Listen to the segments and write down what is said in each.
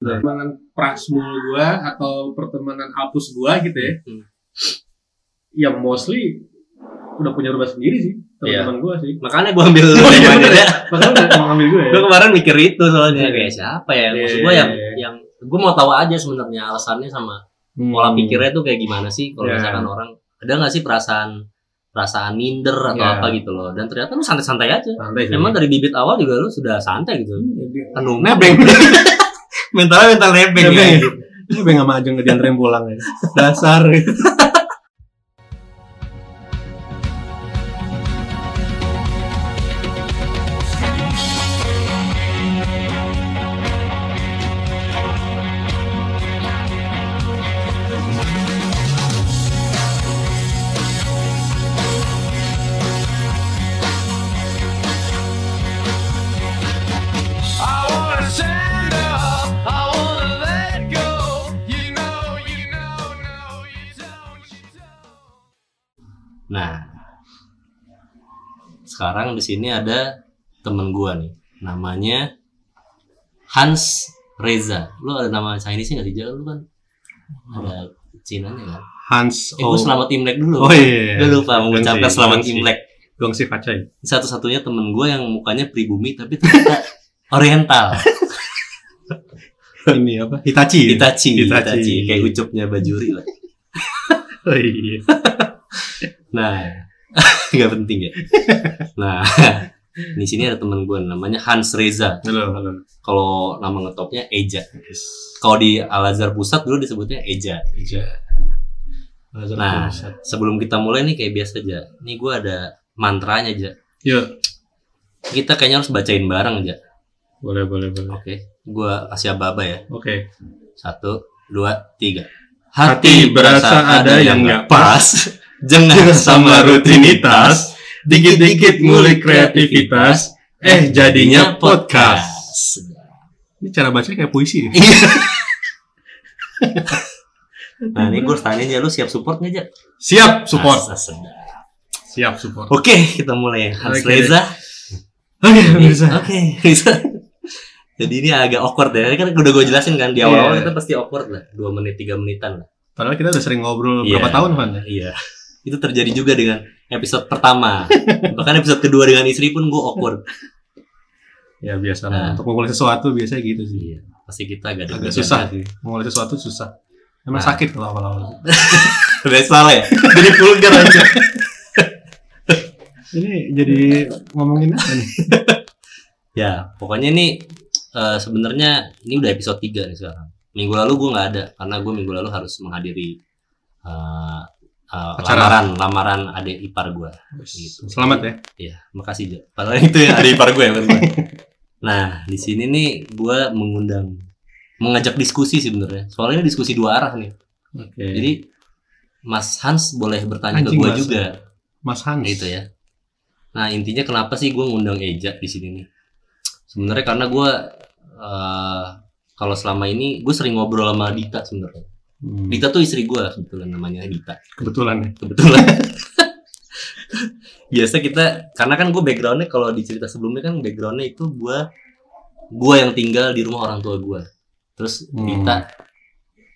pertemanan prasmul gua atau pertemanan hapus gua gitu ya Hmm. ya mostly udah punya rumah sendiri sih Iya. teman-teman gua sih Makanya gue ambil Oh, iya, dia. makanya mau ngambil gue ya Gue kemarin mikir itu soalnya Iya. kayak siapa ya? Maksud Iya, gue yang iya, iya. yang gue mau tahu aja sebenarnya alasannya sama Hmm. pola pikirnya tuh kayak gimana sih kalau Iya. misalkan orang ada nggak sih perasaan perasaan minder atau Iya. apa gitu loh dan ternyata lu santai-santai aja santai sih emang dari bibit awal juga lu sudah santai gitu anu nebeng mentalnya mental nebeng Nebeng. ya. Nebeng sama Ajeng dianterin pulang ya. Dasar sekarang di sini ada temen gua nih namanya Hans Reza lu ada nama Chinese nggak sih Jal? lu kan ada Cina nya kan Hans eh, gua selamat Imlek dulu oh iya Gue lupa mengucapkan Gongsi, selamat gongsi. Imlek. Gongsi Facai Satu-satunya temen gue yang mukanya pribumi tapi ternyata oriental. ini apa Hitachi Hitachi, Hitachi. Hitachi. Kayak ucupnya Bajuri lah. oh iya Nah, nggak penting ya. Nah, di sini ada temen gue namanya Hans Reza. halo halo Kalau nama ngetopnya Eja. Kalau di Al Azhar Pusat dulu disebutnya Eja. Ija Nah, sebelum kita mulai nih kayak biasa aja. Nih gue ada mantranya aja. yuk Kita kayaknya harus bacain bareng aja. boleh boleh boleh Oke, gue kasih aba-aba ya. oke Satu, dua, tiga. Hati berasa ada yang nggak pas. Jangan sama rutinitas, dikit-dikit ngulik kreativitas, eh jadinya podcast. Ini cara bacanya kayak puisi ya? Nah, ini gue tanya aja, lu siap support nggak, Ja? Siap support. Asa sedap. Siap support. Oke, kita mulai. Hans Oke. Reza. Oke, bisa. Oke, bisa. Jadi ini agak awkward ya. Ini kan udah gue jelasin kan di awal-awal Iya. kita pasti awkward lah. Dua menit, tiga menitan lah. Padahal kita udah sering ngobrol Iya. berapa tahun, Van? ya? Iya. Itu terjadi juga dengan episode pertama. Bahkan episode kedua dengan istri pun gue awkward. Ya biasa Nah. lah. Untuk memulai sesuatu biasanya gitu sih. Iya. Pasti kita agak Agak susah sih. Memulai sesuatu susah. Emang Nah. sakit kalau awal-awal. Udah salah ya? Jadi vulgar aja. Ini jadi ngomongin apa nih? Ya, pokoknya ini eh, sebenarnya ini udah episode 3 nih sekarang. Minggu lalu gue nggak ada karena gue minggu lalu harus menghadiri eh, Acara. lamaran lamaran adik ipar gue. Gitu. Selamat ya. Iya, makasih Ja. Padahal itu ya adik ipar gue ya bukan gue. Nah, di sini nih gue mengundang mengajak diskusi sebenarnya. Soalnya ini diskusi dua arah nih. Oke. Jadi Mas Hans boleh bertanya ke Anjing, gue Mas. juga Mas Hans. gitu ya. Nah intinya kenapa sih gue ngundang Eja di sini nih? Sebenarnya karena gue eh, kalau selama ini gue sering ngobrol sama Dita sebenarnya. Hmm, Dita tuh istri gue sebetulnya namanya Dita. Kebetulan ya. Kebetulan. Biasa kita karena kan gue backgroundnya kalau di cerita sebelumnya kan backgroundnya itu gue gue yang tinggal di rumah orang tua gue. Terus Hmm. Dita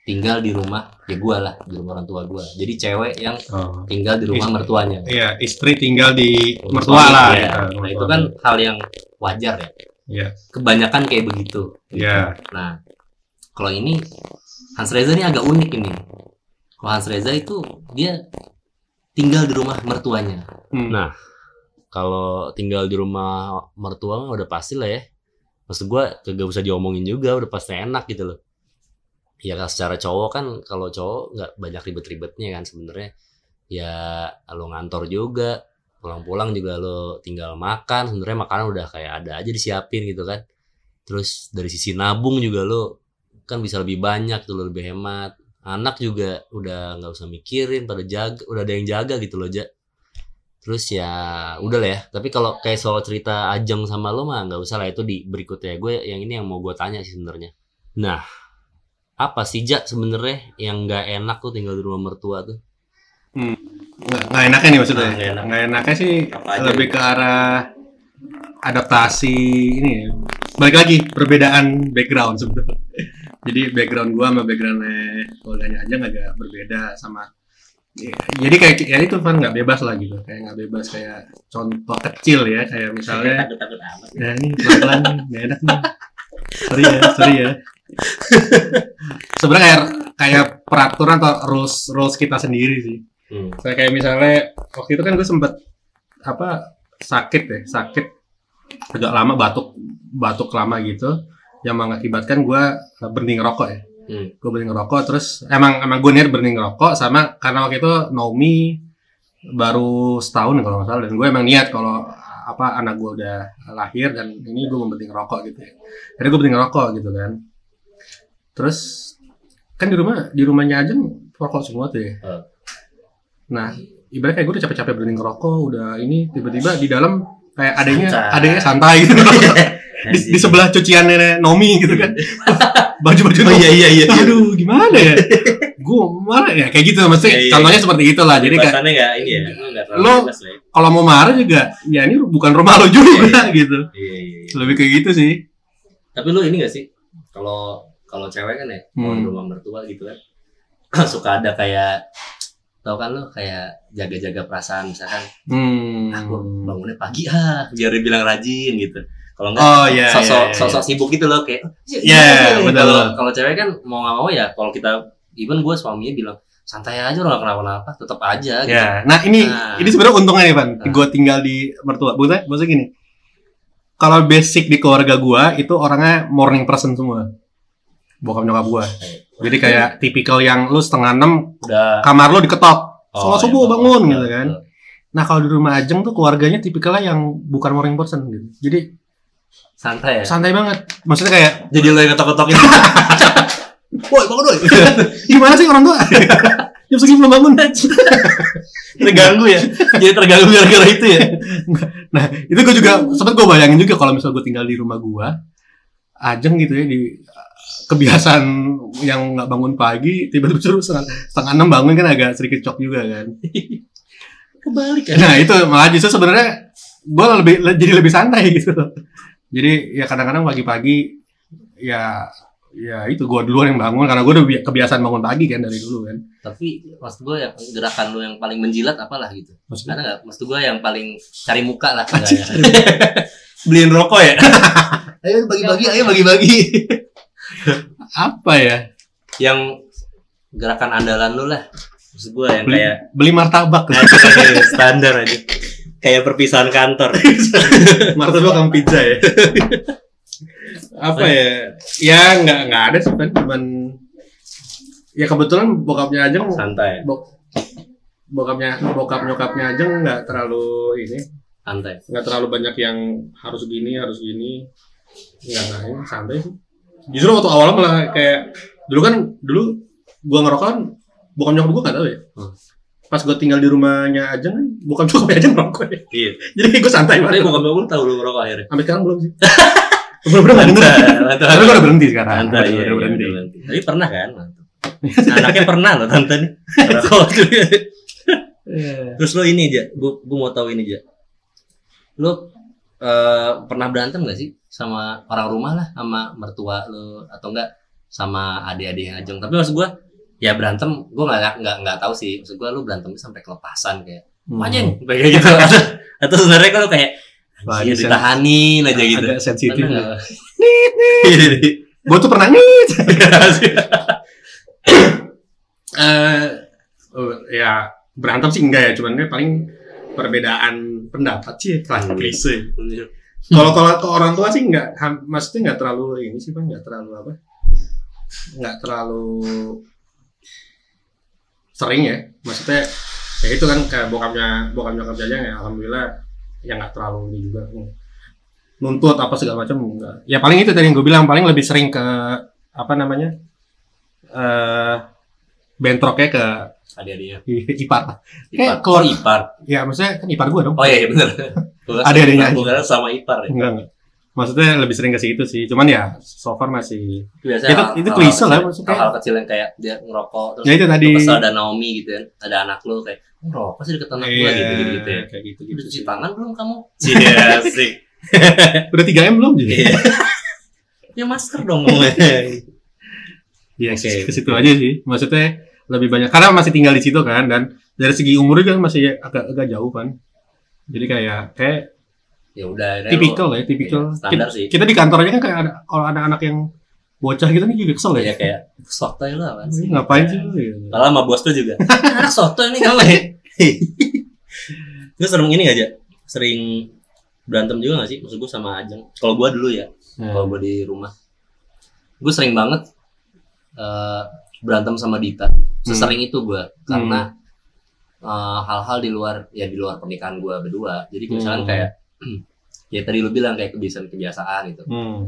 tinggal di rumah ya gue lah di rumah orang tua gue. Jadi cewek yang Oh. tinggal di rumah Istri. mertuanya. Iya, istri tinggal di Rumah mertua lah. ya. ya, Nah itu kan hal yang wajar ya. Iya. Kebanyakan kayak begitu. Iya. Nah kalau ini Hans Reza ini agak unik ini. Kalau Hans Reza itu dia tinggal di rumah mertuanya. Hmm. Nah kalau tinggal di rumah mertua mah udah pasti lah ya. Maksud gue kagak usah diomongin juga udah pasti enak gitu loh. Ya kan secara cowok kan kalau cowok nggak banyak ribet-ribetnya kan sebenarnya. Ya lo ngantor juga pulang-pulang juga lo tinggal makan sebenarnya makanan udah kayak ada aja disiapin gitu kan. Terus dari sisi nabung juga lo kan bisa lebih banyak tuh lebih hemat. Anak juga udah nggak usah mikirin pada jaga udah ada yang jaga gitu loh ja. Terus ya udah lah ya. Tapi kalau kayak soal cerita Ajeng sama lo mah nggak usah lah itu di berikutnya. Gue yang ini yang mau gue tanya sih sebenarnya. Nah, apa sih Jak sebenarnya yang nggak enak tuh tinggal di rumah mertua tuh? Nggak, nggak enaknya nih maksudnya. Nggak enak. nggak enaknya sih lebih ke arah adaptasi ini ya. Balik lagi perbedaan background sebenarnya. Jadi background gua sama backgroundnya keluarganya aja agak berbeda sama Ya, jadi kayak ya itu kan nggak bebas lah gitu. Kayak nggak bebas kayak contoh kecil ya kayak misalnya takut takut amat ya. Ini pelan nggak enak nih. Sorry ya sorry ya. Sebenarnya kayak kayak peraturan atau rules rules kita sendiri sih. Hmm. saya kayak misalnya waktu itu kan gue sempet apa sakit ya sakit agak lama batuk batuk lama gitu yang mengakibatkan gue berhenti ngerokok ya Hmm. gue berhenti ngerokok terus emang emang gue niat berhenti ngerokok sama karena waktu itu Naomi baru setahun kalau nggak salah dan gue emang niat kalau apa anak gue udah lahir dan ini gue mau berhenti ngerokok gitu ya jadi gue berhenti ngerokok gitu kan terus kan di rumah di rumahnya aja rokok semua tuh ya Hmm. nah ibaratnya gue udah capek-capek berhenti ngerokok udah ini tiba-tiba di dalam kayak adanya Santai. adanya santai gitu. Di, di sebelah cucian nenek Nomi gitu kan. Baju-baju oh iya iya iya aduh gimana ya? Gue marah ya? Kayak gitu maksudnya Iya, iya. contohnya seperti itulah. Jadi kayak ini ya? Lo- lah ya. kalau mau marah juga ya ini bukan rumah lo juga gitu. Iya iya iya. lebih kayak gitu sih. Tapi lu ini gak sih? Kalau kalau cewek kan ya kalau Hmm. rumah mertua gitu kan suka ada kayak tau kan lu kayak jaga-jaga perasaan misalkan hmm. ah gua bangunnya pagi ah biar dibilang rajin gitu kalau enggak oh iya sosok iya, iya. sosok sibuk gitu loh kayak Iya, betul. kalau kalau cewek kan mau nggak mau ya kalau kita even gue suaminya bilang santai aja lo nggak kenapa-napa tetap aja gitu Ya, nah ini Nah. ini sebenarnya untungnya nih, Pan. Nah. Gue tinggal di mertua. Maksudnya, maksudnya gini. Kalau basic di keluarga gua itu orangnya morning person semua. Bokap nyokap gua. Jadi kayak tipikal yang lu setengah enam udah kamar lu diketok. Oh, Sholat iya, subuh betul, bangun betul, gitu kan. Nah kalau di rumah Ajeng tuh keluarganya tipikalnya yang bukan morning person gitu. Jadi santai ya santai banget. Maksudnya kayak, jadi lo yang ketok-ketokin woi bangun woi. Gimana sih orang tua? Jam segini belum bangun. terganggu ya jadi terganggu gara-gara itu ya Nah, itu gue juga sempat gue bayangin juga kalau misal gue tinggal di rumah gue, ajeng gitu ya di kebiasaan yang nggak bangun pagi, tiba-tiba suruh setengah, setengah enam bangun kan agak sedikit shock juga kan. kebalik kan Nah itu malah justru sebenarnya gue lebih le- jadi lebih santai gitu. Jadi ya kadang-kadang pagi-pagi ya ya itu gue duluan yang bangun karena gue udah bi- kebiasaan bangun pagi kan dari dulu kan. tapi maksud gue yang gerakan lo yang paling menjilat apalah gitu Maksudnya ada nggak maksud gue yang paling cari muka lah Anjing, seenggaknya. beliin rokok ya ayo bagi-bagi ayo bagi-bagi apa ya? yang gerakan andalan lu lah. Maksud gue yang Beli, kayak beli martabak. Kayak standar aja. Kayak perpisahan kantor. Martabak sama pizza ya. apa ya? Ya nggak nggak ada sih kan, cuman ya kebetulan bokapnya aja santai. bok bokapnya bokap nyokapnya aja nggak terlalu ini. Santai. Nggak terlalu banyak yang harus gini harus gini. Nggak nggak santai sih justru waktu awal malah kayak dulu kan dulu gua ngerokok kan bokap nyokap gua nggak tahu ya Hmm. pas gua tinggal di rumahnya aja kan bokap nyokapnya aja ngerokok ya iya jadi gua santai tapi banget bukan bangun tahu lu ngerokok akhirnya sampai sekarang belum sih bener-bener nggak denger mantap tapi gua udah berhenti sekarang udah, iya, udah iya, berhenti berhenti. Tapi pernah kan? Anaknya pernah loh tante nih. Iya. Terus lo ini aja, gua, gua mau tahu ini aja. Lo eh, pernah berantem gak sih sama orang rumah lah, sama mertua lo atau enggak sama adik-adik yang ajeng? Tapi maksud gua ya berantem, gua nggak nggak nggak tahu sih. Maksud gua lu berantem sampai kelepasan kayak Hmm. anjing kayak gitu. atau, atau sebenarnya kalau kayak Wah, ditahanin aja gitu. agak sensitif ya. nggak? gua tuh pernah ngit eh oh, ya berantem sih enggak ya cuman kan paling perbedaan pendapat sih kelas Hmm. klise kalau kalau ke orang tua sih enggak ham- maksudnya enggak terlalu ini sih bang enggak terlalu apa enggak terlalu sering ya maksudnya ya itu kan kayak bokapnya bokap nyokap jajan ya alhamdulillah ya nggak terlalu ini juga nuntut apa segala macam enggak ya paling itu tadi yang gue bilang paling lebih sering ke apa namanya eh bentroknya ke Adik-adiknya. ipar Ipar. Kayak Oh, keluar- ipar. ya maksudnya kan ipar gue dong Oh iya, iya bener. Adik-adiknya aja. Sama ipar ya. enggak enggak maksudnya lebih sering ke situ sih cuman ya so far masih Biasanya Itu- hal- itu klise lah maksudnya. Hal-hal kecil yang kayak dia ngerokok terus ya itu tadi kesel ada Naomi gitu kan. Ada anak lu kayak ngerokok sih deket anak gua Iya, gitu gitu, gitu ya. kayak gitu Udah gitu cuci sih. tangan belum kamu? Iya sih. udah 3 m belum jadi Iya. Ya masker dong. ya Oke, ke situ aja sih maksudnya lebih banyak karena masih tinggal di situ kan dan dari segi umurnya kan masih agak agak jauh kan jadi kayak kayak Ya udah. tipikal ya tipikal Iya, standar kita, sih. kita di kantor aja kan kayak ada kalau ada anak yang bocah gitu nih juga kesel Ya ya kayak sotoy lah apaan sih. ngapain sih lu gitu. Kalau sama bos tuh juga. Anak soto ini ngapain? Terus sering ini gak aja? Sering berantem juga gak sih? Maksud gue sama Ajeng. Kalau gue dulu ya, kalau Nah, gue di rumah, gue sering banget eh, berantem sama Dita. Sesering itu gue karena eh, hal-hal di luar ya di luar pernikahan gue berdua. Jadi misalkan Hmm. kayak ya tadi lu bilang kayak kebiasaan-kebiasaan gitu. hmm.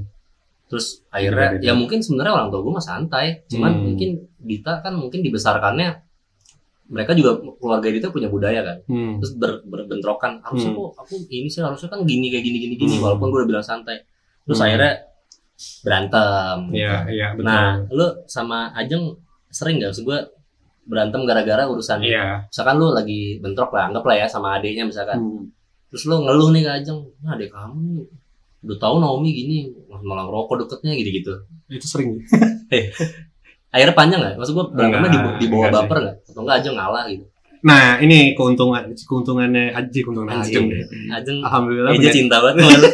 Terus akhirnya Beda-beda. ya mungkin sebenarnya orang tua gue mah santai, cuman Hmm. mungkin Dita kan mungkin dibesarkannya mereka juga keluarga Dita punya budaya kan, Hmm. terus ber, berbentrokan harusnya Hmm. kok aku ini sih harusnya kan gini kayak gini gini gini Hmm. walaupun gue udah bilang santai, terus Hmm. akhirnya berantem. Iya, iya betul. Nah, lu sama Ajeng sering gak maksud gue berantem gara-gara urusan iya. misalkan lu lagi bentrok lah anggap lah ya sama adiknya misalkan Hmm. terus lu ngeluh nih ke Ajeng nah adek kamu nih udah tahu Naomi gini malah ngerokok deketnya gitu gitu Itu sering. akhirnya panjang nggak? Maksud gua berantemnya di, di bawah enggak baper nggak? Atau enggak aja ngalah gitu? Nah, ini keuntungan keuntungannya Aji, keuntungan Ajeng. Ajeng, Alhamdulillah. aja cinta banget sama lu.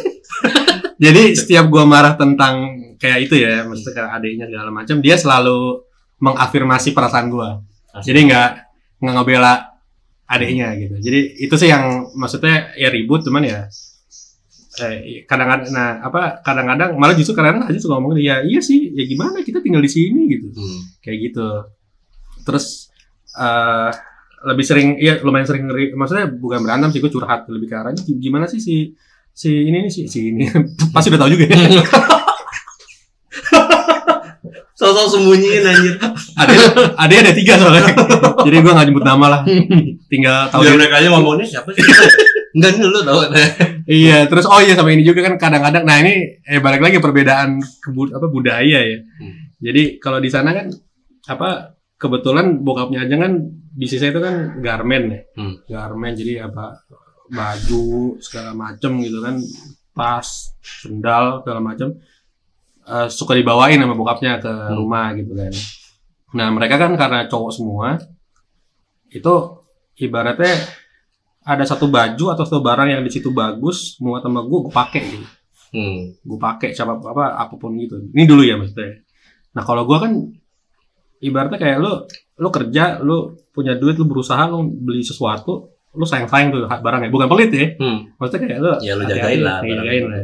Jadi setiap gua marah tentang kayak itu ya, maksudnya kayak adiknya segala macam, dia selalu mengafirmasi perasaan gua. Jadi nggak nggak ngebela adiknya gitu. Jadi itu sih yang maksudnya ya ribut cuman ya eh, kadang-kadang nah apa kadang-kadang malah justru kadang-kadang aja suka ngomong ya iya sih ya gimana kita tinggal di sini gitu Hmm. kayak gitu terus eh lebih sering iya lumayan sering maksudnya bukan berantem sih gue curhat lebih ke arahnya gimana sih si si ini nih si, si ini pasti udah tahu juga ya Sosok sembunyiin anjir. ada ada ada tiga soalnya. Jadi gue nggak nyebut nama lah. Tinggal tahu Biar dia- mereka aja ngomongnya siapa sih? Enggak nih lu tau. Iya terus oh iya sama ini juga kan kadang-kadang. Nah ini eh balik lagi perbedaan kebu apa budaya ya. Hmm. jadi kalau di sana kan apa kebetulan bokapnya aja kan bisnisnya itu kan garmen ya. Hmm. garmen jadi apa baju segala macem gitu kan. Tas sendal segala macem Eh, suka dibawain sama bokapnya ke Hmm. rumah gitu kan. Nah mereka kan karena cowok semua itu ibaratnya ada satu baju atau satu barang yang di situ bagus muat sama gue gue pakai gitu. Hmm. gue pakai siapa apa apa pun gitu. Ini dulu ya maksudnya. Nah kalau gue kan ibaratnya kayak lu lu kerja lu punya duit lu berusaha lu beli sesuatu lu sayang sayang tuh barangnya. Bukan pelit ya. Hmm. maksudnya kayak lu Ya, lu jagain lah jagain lah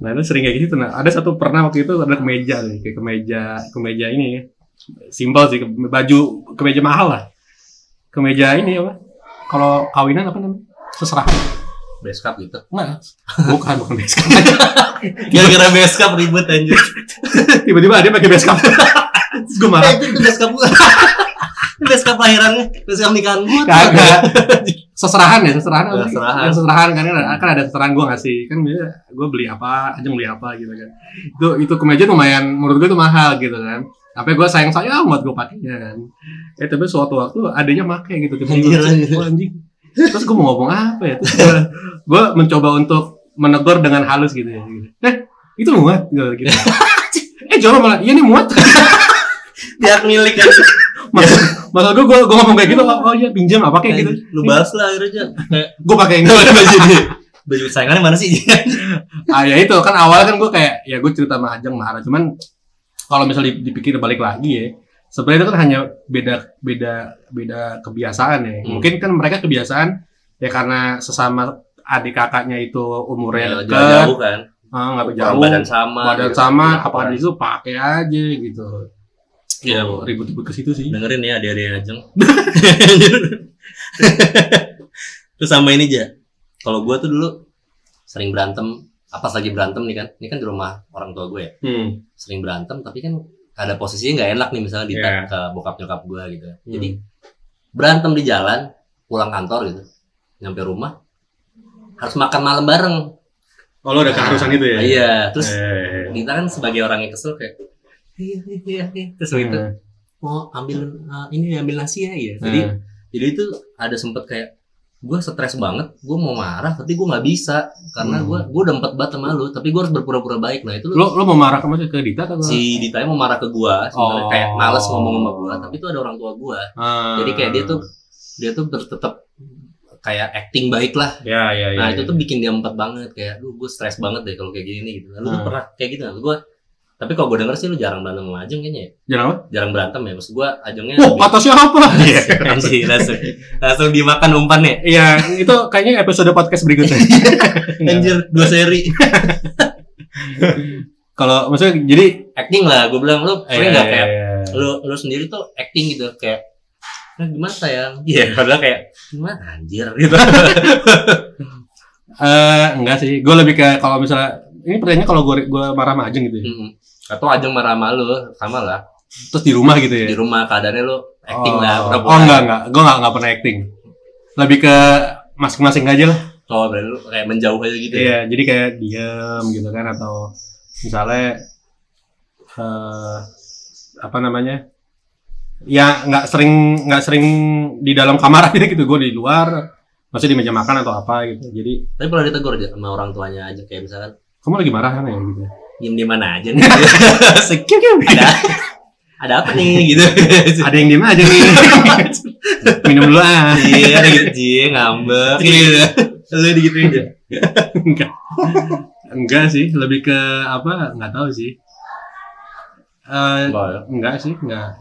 nah itu sering kayak gitu. Nah ada satu pernah waktu itu ada kemeja nih kayak kemeja kemeja ini simpel sih ke- baju kemeja mahal lah. Kemeja ini apa? Kalau kawinan apa namanya? Seserahan Beskap gitu. enggak bukan bukan beskap Gara-gara beskap ribet anjir. tiba-tiba dia pakai beskap terus gue marah. Eh, itu beskap gua. Beskap lahirannya, beskap nikahan tuh. kagak seserahan ya seserahan sih? Seserahan. yang seserahan kan kan ada seserahan gue ngasih kan gue beli apa aja beli apa gitu kan itu itu kemeja lumayan menurut gue tuh mahal gitu kan apa gue sayang sayang buat gue pakainya kan eh tapi suatu waktu adanya make gitu tiba-tiba Anjir, anjir. "Wah, anjing terus gue mau ngomong apa ya terus gue mencoba untuk menegur dengan halus gitu ya gitu. eh itu muat gitu, eh jawab malah iya nih muat Biar milik aja. Maksud maksud gue gue ngomong kayak gitu oh, oh iya pinjam apa kayak gitu Lu bahas lah akhirnya aja. Kayak gue pakai yang baju ini. Baju kesayangannya mana sih? ah ya itu kan awalnya kan gue kayak ya gue cerita sama Ajeng marah cuman kalau misalnya dipikir balik lagi ya sebenarnya itu kan hanya beda beda beda kebiasaan ya Hmm. mungkin kan mereka kebiasaan ya karena sesama adik kakaknya itu Ya, umurnya dekat Jauh-jauh kan. ah, nggak Orang jauh badan sama. badan gitu. sama apa di situ pakai aja gitu Iya. Oh, ribut-ribut ke situ sih Dengerin ya adik-adik Ajeng. Terus sama ini aja. Kalau gua tuh dulu sering berantem. Apa lagi berantem nih kan? Ini kan di rumah orang tua gue ya. hmm. Sering berantem tapi kan ada posisinya nggak enak nih misalnya di Iya. ke bokap nyokap gue gitu. Hmm. Jadi berantem di jalan, pulang kantor gitu. Nyampe rumah harus makan malam bareng. oh lo ada keharusan itu ya Iya, terus Eh. kita kan sebagai orang yang kesel kayak terus gitu Hmm. mau ambil uh, ini ambil nasi ya iya jadi Hmm. jadi itu ada sempet kayak gue stres banget gue mau marah tapi gue nggak bisa karena Hmm. gue gue udah empat banget sama lu tapi gue harus berpura-pura baik nah itu lu Lo lo mau marah ke ke Dita atau si Dita mau marah ke gue sebenarnya Oh. kayak males ngomong sama gue tapi itu ada orang tua gue Ah. jadi kayak dia tuh dia tuh tetap kayak acting baik lah Ya ya ya. nah ya. itu tuh bikin dia empat banget kayak lu gue stres banget deh kalau kayak gini gitu lu tuh Hmm. pernah kayak gitu gue tapi kalau gue denger sih lu jarang berantem sama Ajeng kayaknya ya Jangan apa? jarang berantem ya maksud gue Ajengnya Oh, kata siapa? Iya. Anjir, langsung langsung dimakan umpannya Iya, itu kayaknya episode podcast berikutnya. Enggak. anjir dua seri Kalau maksudnya jadi acting lah gue bilang lu sering Iya, nggak iya, kayak iya. lu lu sendiri tuh acting gitu kayak "Nah, gimana sayang iya padahal kayak gimana anjir gitu Eh, enggak sih. Gue lebih ke kalau misalnya ini pertanyaannya kalau gue gue marah sama Ajeng gitu ya. Mm-mm. Atau Ajeng marah sama lu sama lah Terus di rumah gitu ya. di rumah keadaannya lu acting oh, lah Oh pura-pura. enggak enggak, gue enggak enggak pernah acting. Lebih ke masing-masing aja lah. oh berarti lu kayak menjauh aja gitu ya Iya, jadi kayak diam gitu kan atau misalnya eh apa namanya? Ya nggak sering nggak sering di dalam kamar aja gitu, gue di luar, masih di meja makan atau apa gitu. Jadi tapi pernah ditegur aja sama orang tuanya aja kayak misalkan kamu lagi marah kan ya gitu. Diem di mana aja nih? Sekip ada ada apa nih gitu. Ada yang diem aja nih. Minum dulu ah. iya ada gitu cie ngambek. Gitu lu digituin aja enggak. Enggak sih lebih ke apa nggak tahu sih. Eh Enggak ya? sih enggak.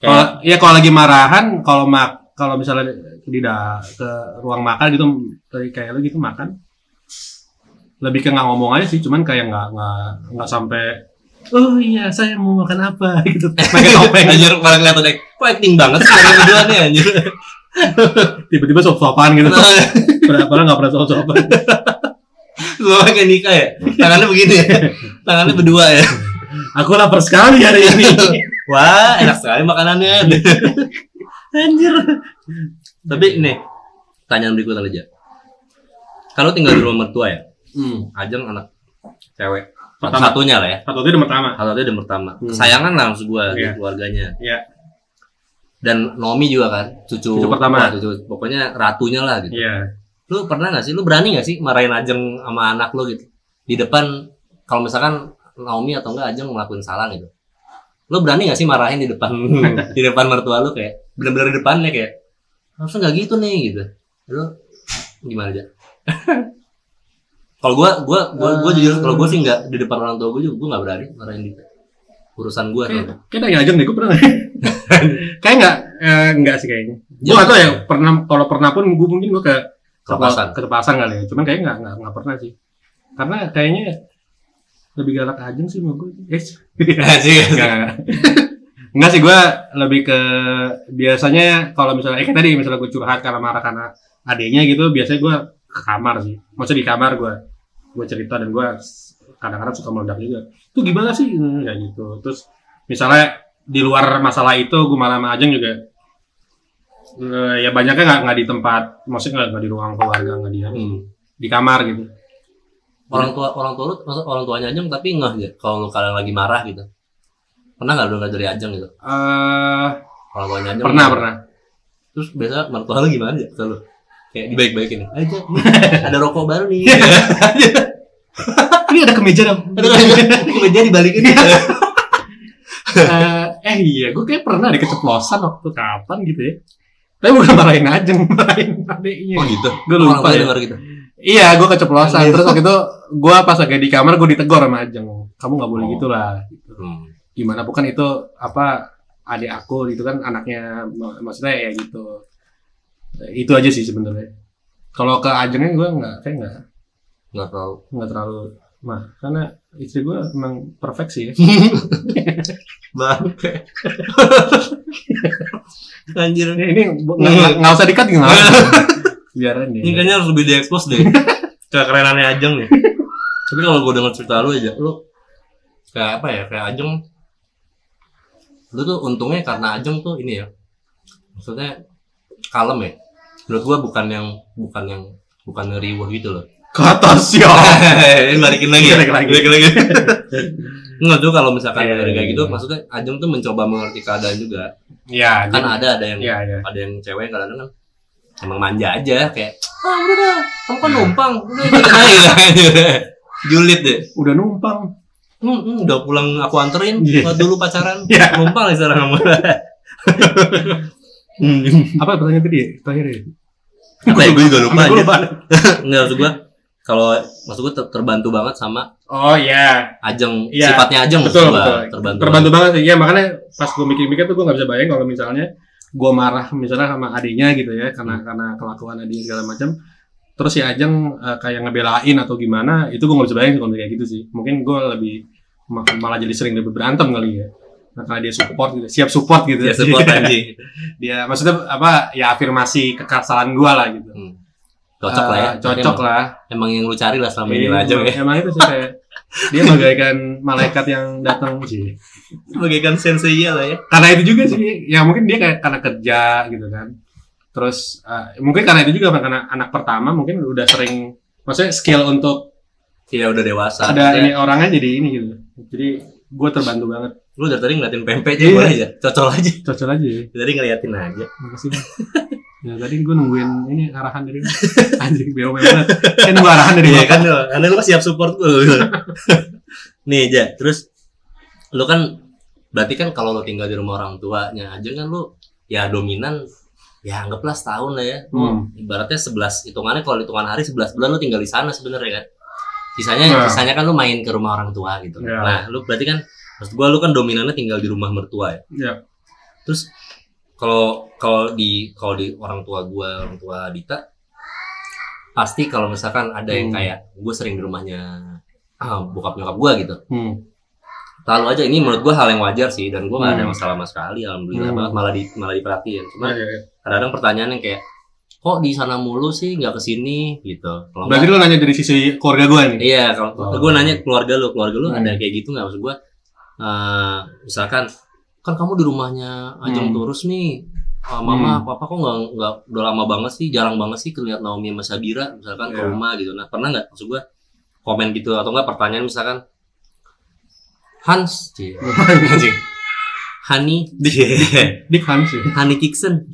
Kalau ya kalau lagi marahan kalau mak kalau misalnya tidak ke ruang makan gitu kayak kayak lu gitu makan lebih ke nggak ngomong aja sih cuman kayak nggak nggak nggak sampai oh iya saya mau makan apa? Gitu. Pakai topeng. Anjir paling kelihatan kayak kok acting banget sih kalian berdua nih anjir? Tiba-tiba sop-sopan gitu. Padahal nggak pernah sop-sopan Semua kayak nikah ya? Tangannya begini ya? Tangannya berdua ya? Aku lapar sekali hari ini. Wah enak sekali makanannya. Anjir. Tapi ini pertanyaan berikutnya aja. Kalau tinggal di rumah mertua ya hmm. Ajeng anak cewek Pertama. satunya lah ya satu itu yang pertama satu yang pertama Hmm. kesayangan lah maksud gua di Iya. keluarganya Iya. dan Nomi juga kan cucu, Cucu pertama. wah, cucu pokoknya ratunya lah gitu iya lu pernah gak sih lu berani gak sih marahin Ajeng sama anak lu gitu di depan kalau misalkan Naomi atau enggak Ajeng ngelakuin salah gitu lu berani gak sih marahin di depan di depan mertua lu kayak bener-bener di depannya kayak harusnya nggak gitu nih gitu lu gimana aja kalau gua gua gua gua jujur kalau gua sih nggak di depan orang tua gua juga gua nggak berani marahin di urusan gua kayak kayak nanya aja deh gue pernah. Nggak? kayak nggak eh, nggak sih kayaknya. Gue nggak tahu ya pernah kalau pernah pun gue mungkin gue ke Kelepasan. ketepasan kali ya. Cuman kayaknya nggak nggak nggak pernah sih. Karena kayaknya lebih galak aja sih mau gue eh enggak. Enggak sih gue lebih ke biasanya kalau misalnya eh kayak tadi misalnya gue curhat karena marah karena adiknya gitu biasanya gue ke kamar sih. Maksudnya di kamar gue gue cerita dan gue kadang-kadang suka meledak juga. Itu gimana sih? Hmm, kayak gitu. Terus misalnya di luar masalah itu gue malah sama Ajeng juga eh, ya banyaknya nggak nggak di tempat maksudnya nggak nggak di ruang keluarga nggak di Hmm. di kamar gitu. Orang tua orang tua lu maksud orang tuanya Ajeng tapi nggak gitu kalau lu kalian lagi marah gitu. Pernah nggak lu dengar dari Ajeng gitu? Eh orang tuanya Ajeng pernah pernah. Terus biasa mertua lu gimana ya ke lu kayak dibaik-baikin ya aja ada rokok baru nih ini ada kemeja dong ada kemeja dibalikin Eh, eh iya, gue kayak pernah deh keceplosan waktu kapan gitu ya. Tapi bukan marahin aja, marahin adeknya. oh gitu Gue lupa ya. dengar gitu Iya, gue keceplosan. Terus waktu itu gue pas lagi di kamar gue ditegur sama Ajeng. Kamu nggak boleh Oh. gitu lah. Gitu. hmm. Gimana bukan itu apa adik aku itu kan anaknya mak- maksudnya ya gitu. Itu aja sih sebenarnya. Kalau ke Ajengnya gue nggak kayak nggak. Nggak tahu. Nggak terlalu mah karena istri gue emang perfect sih ya. bangke. Anjir. Ini ini nggak usah dikat gitu biarin ini deh kayaknya harus lebih diekspos deh. Kekerenannya Ajeng nih. Tapi kalau gue dengar cerita lu aja lu kayak apa ya kayak Ajeng. Lu tuh untungnya karena Ajeng tuh ini ya. Maksudnya kalem ya menurut gua bukan yang bukan yang bukan riuh gitu loh. Ke atas ya. Ini balikin lagi ya. Balik lagi. balikin lagi. Enggak tuh kalau misalkan Iya, dari iya, kayak gitu iya. maksudnya Ajeng tuh mencoba mengerti keadaan juga. Ya kan jadi- ada ada yang ya ya ada yang cewek kadang kan emang manja aja kayak ah udah dah kamu kan numpang. Udah gitu julid deh. Udah numpang. Hmm, hmm, udah pulang aku anterin Iya. Waktu dulu pacaran. Iya. numpang lagi sekarang hmm. Apa pertanyaan tadi? ya? Terakhir ya? Apa ya, gue juga lupa Gue aja lupa. Enggak maksud gue kalau maksud gue ter- terbantu banget sama Oh iya. Ajeng Iya. sifatnya Ajeng betul betul terbantu, terbantu banget sih ya makanya pas gue mikir-mikir tuh gue nggak bisa bayang kalau misalnya gue marah misalnya sama adiknya gitu ya karena karena kelakuan adiknya segala macam terus si Ajeng eh, kayak ngebelain atau gimana itu gue nggak bisa bayang sih kalau kayak gitu sih mungkin gue lebih ma- malah jadi sering lebih berantem kali ya karena dia support gitu siap support gitu. Ya support anjing. Dia maksudnya apa ya afirmasi kekasalahan gue lah gitu. Hmm. cocok lah ya. Eh, cocok emang, lah. emang yang lu cari lah selama ini Iya, lah Ajeng emang, ya. emang itu sih kayak dia bagaikan malaikat yang datang. Sih bagaikan sensei lah ya. Karena itu juga sih ya mungkin dia kayak karena kerja gitu kan. Terus eh, mungkin karena itu juga karena anak pertama mungkin udah sering maksudnya skill untuk Iya udah dewasa. ada Maksudnya, ini orangnya jadi ini gitu. Jadi gue terbantu banget lu dari tadi ngeliatin pempek aja Iya. boleh aja cocok aja cocok aja ya tadi ngeliatin aja makasih Bang. ya tadi gue nungguin ini arahan dari lu. anjing beo banget kan nunggu arahan dari Iya bapak. kan lu, karena lu siap support gue. Nih, Ja, terus lu kan berarti kan kalau lu tinggal di rumah orang tuanya aja kan lu ya dominan ya anggaplah setahun lah ya. Hmm. ibaratnya 11 hitungannya kalau hitungan hari 11 bulan lu tinggal di sana sebenarnya kan. Sisanya Nah. sisanya kan lu main ke rumah orang tua gitu. Ya. Nah, lu berarti kan maksud gua lu kan dominannya tinggal di rumah mertua ya. Iya. Terus kalau kalau di kalau di orang tua gua, orang tua Dita pasti kalau misalkan ada yang Hmm. kayak gue sering di rumahnya ah, bokap nyokap gue gitu hmm. lalu aja ini menurut gue hal yang wajar sih dan gue gak ada Hmm. masalah sama sekali alhamdulillah Hmm. banget malah di malah diperhatiin cuma Iya, iya. kadang-kadang pertanyaan yang kayak kok di sana mulu sih nggak ke sini gitu kalau berarti lu nanya dari sisi keluarga gue nih iya kalau Oh. gue nanya keluarga lu keluarga lu Hmm. ada kayak gitu nggak maksud gue eh, misalkan kan kamu di rumahnya Ajeng Hmm. terus nih Ah, mama Hmm. papa kok nggak nggak udah lama banget sih jarang banget sih kelihat Naomi sama Sabira misalkan ke Iya. rumah gitu nah pernah nggak maksud gue komen gitu atau enggak pertanyaan misalkan Hans cie. anjing Hani Dick Hans Hani Kiksen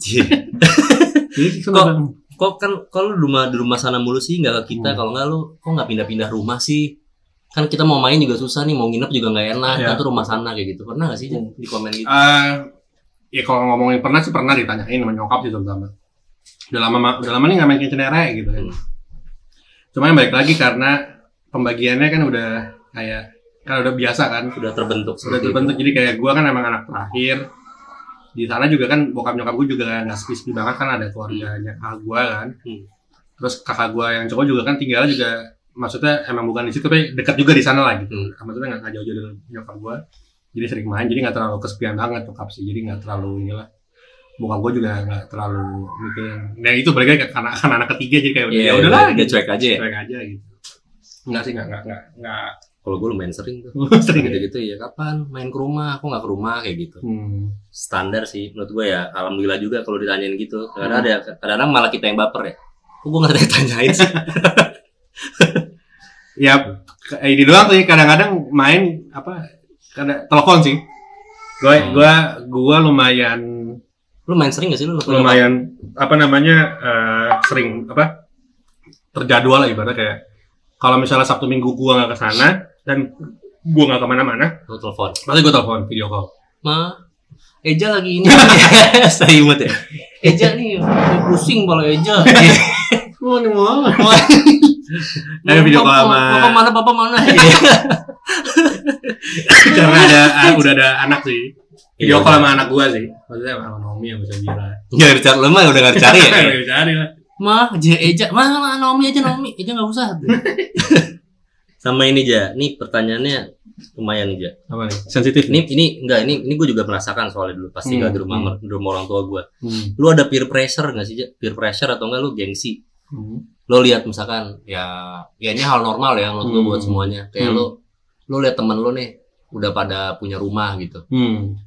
Kok- kenapa kok kan kalau di rumah di rumah sana mulu sih nggak ke kita Hmm. kalau nggak lu kok nggak pindah-pindah rumah sih kan kita mau main juga susah nih mau nginep juga nggak enak Iya. kan tuh rumah sana kayak gitu pernah nggak sih Jan, di komen gitu Eh, ya kalau ngomongin pernah sih pernah ditanyain sama nyokap sih terutama. Udah lama ma- udah lama nih nggak main kencenere gitu kan. Hmm. Cuma yang balik lagi karena pembagiannya kan udah kayak kan udah biasa kan, udah terbentuk udah seperti itu. terbentuk jadi kayak gua kan emang anak terakhir. Di sana juga kan bokap nyokap gue juga nggak sepi-sepi banget kan ada keluarganya kakak gua kan. Hmm. Terus kakak gua yang cowok juga kan tinggal juga maksudnya emang bukan di situ tapi dekat juga di sana lah gitu. Hmm. Maksudnya nggak jauh-jauh dari nyokap gua jadi sering main jadi nggak terlalu kesepian banget nyokap sih jadi nggak terlalu inilah bokap gue juga nggak terlalu mikirin nah itu balik lagi ke karena kan anak ketiga jadi kayak udah Iya, ya udahlah udah gitu. cuek aja ya. cuek aja gitu nggak sih nggak nggak nggak Kalau gue lumayan sering tuh. sering ya gitu-gitu ya kapan main ke rumah, aku nggak ke rumah kayak gitu. hmm. Standar sih menurut gue ya. Alhamdulillah juga kalau ditanyain gitu. Hmm. Kadang ada kadang-kadang malah kita yang baper ya. Kok gue nggak ditanyain sih? ya ini doang sih kadang-kadang main apa kadang telepon sih gue Hmm. gue gue lumayan Lu main sering gak sih lu? lumayan apa namanya eh, sering apa terjadwal lah ibaratnya kayak kalau misalnya Sabtu Minggu gua nggak ke sana dan gua nggak ke mana-mana? Lu telepon. pasti gua telepon video call Ma, Eja lagi ini. Saya imut ya. Eja nih pusing kalau Eja. oh ini mau Eh, video call sama- Papa mana, papa mana? karena ada ah, udah ada anak sih video Iya, call udah. sama anak gua sih maksudnya sama Nomi yang bisa bilang Nggak dicari lu mah udah nggak dicari ya. cari lah Ma, Eja, Eja, ma, ma, Naomi aja Naomi, Eja nggak usah. Sama ini aja, nih pertanyaannya lumayan nih Ja. apa nih sensitif Ini ini enggak ini ini gue juga merasakan soalnya dulu pas tinggal Hmm, di rumah hmm. di rumah orang tua gue. hmm. Lu ada peer pressure nggak sih Ja? Peer pressure atau enggak lu gengsi? Hmm. Lo lihat misalkan ya ya ini hal normal ya menurut gue Hmm. buat semuanya. Kayak Hmm. lu lu lihat temen lu nih udah pada punya rumah gitu. Hmm.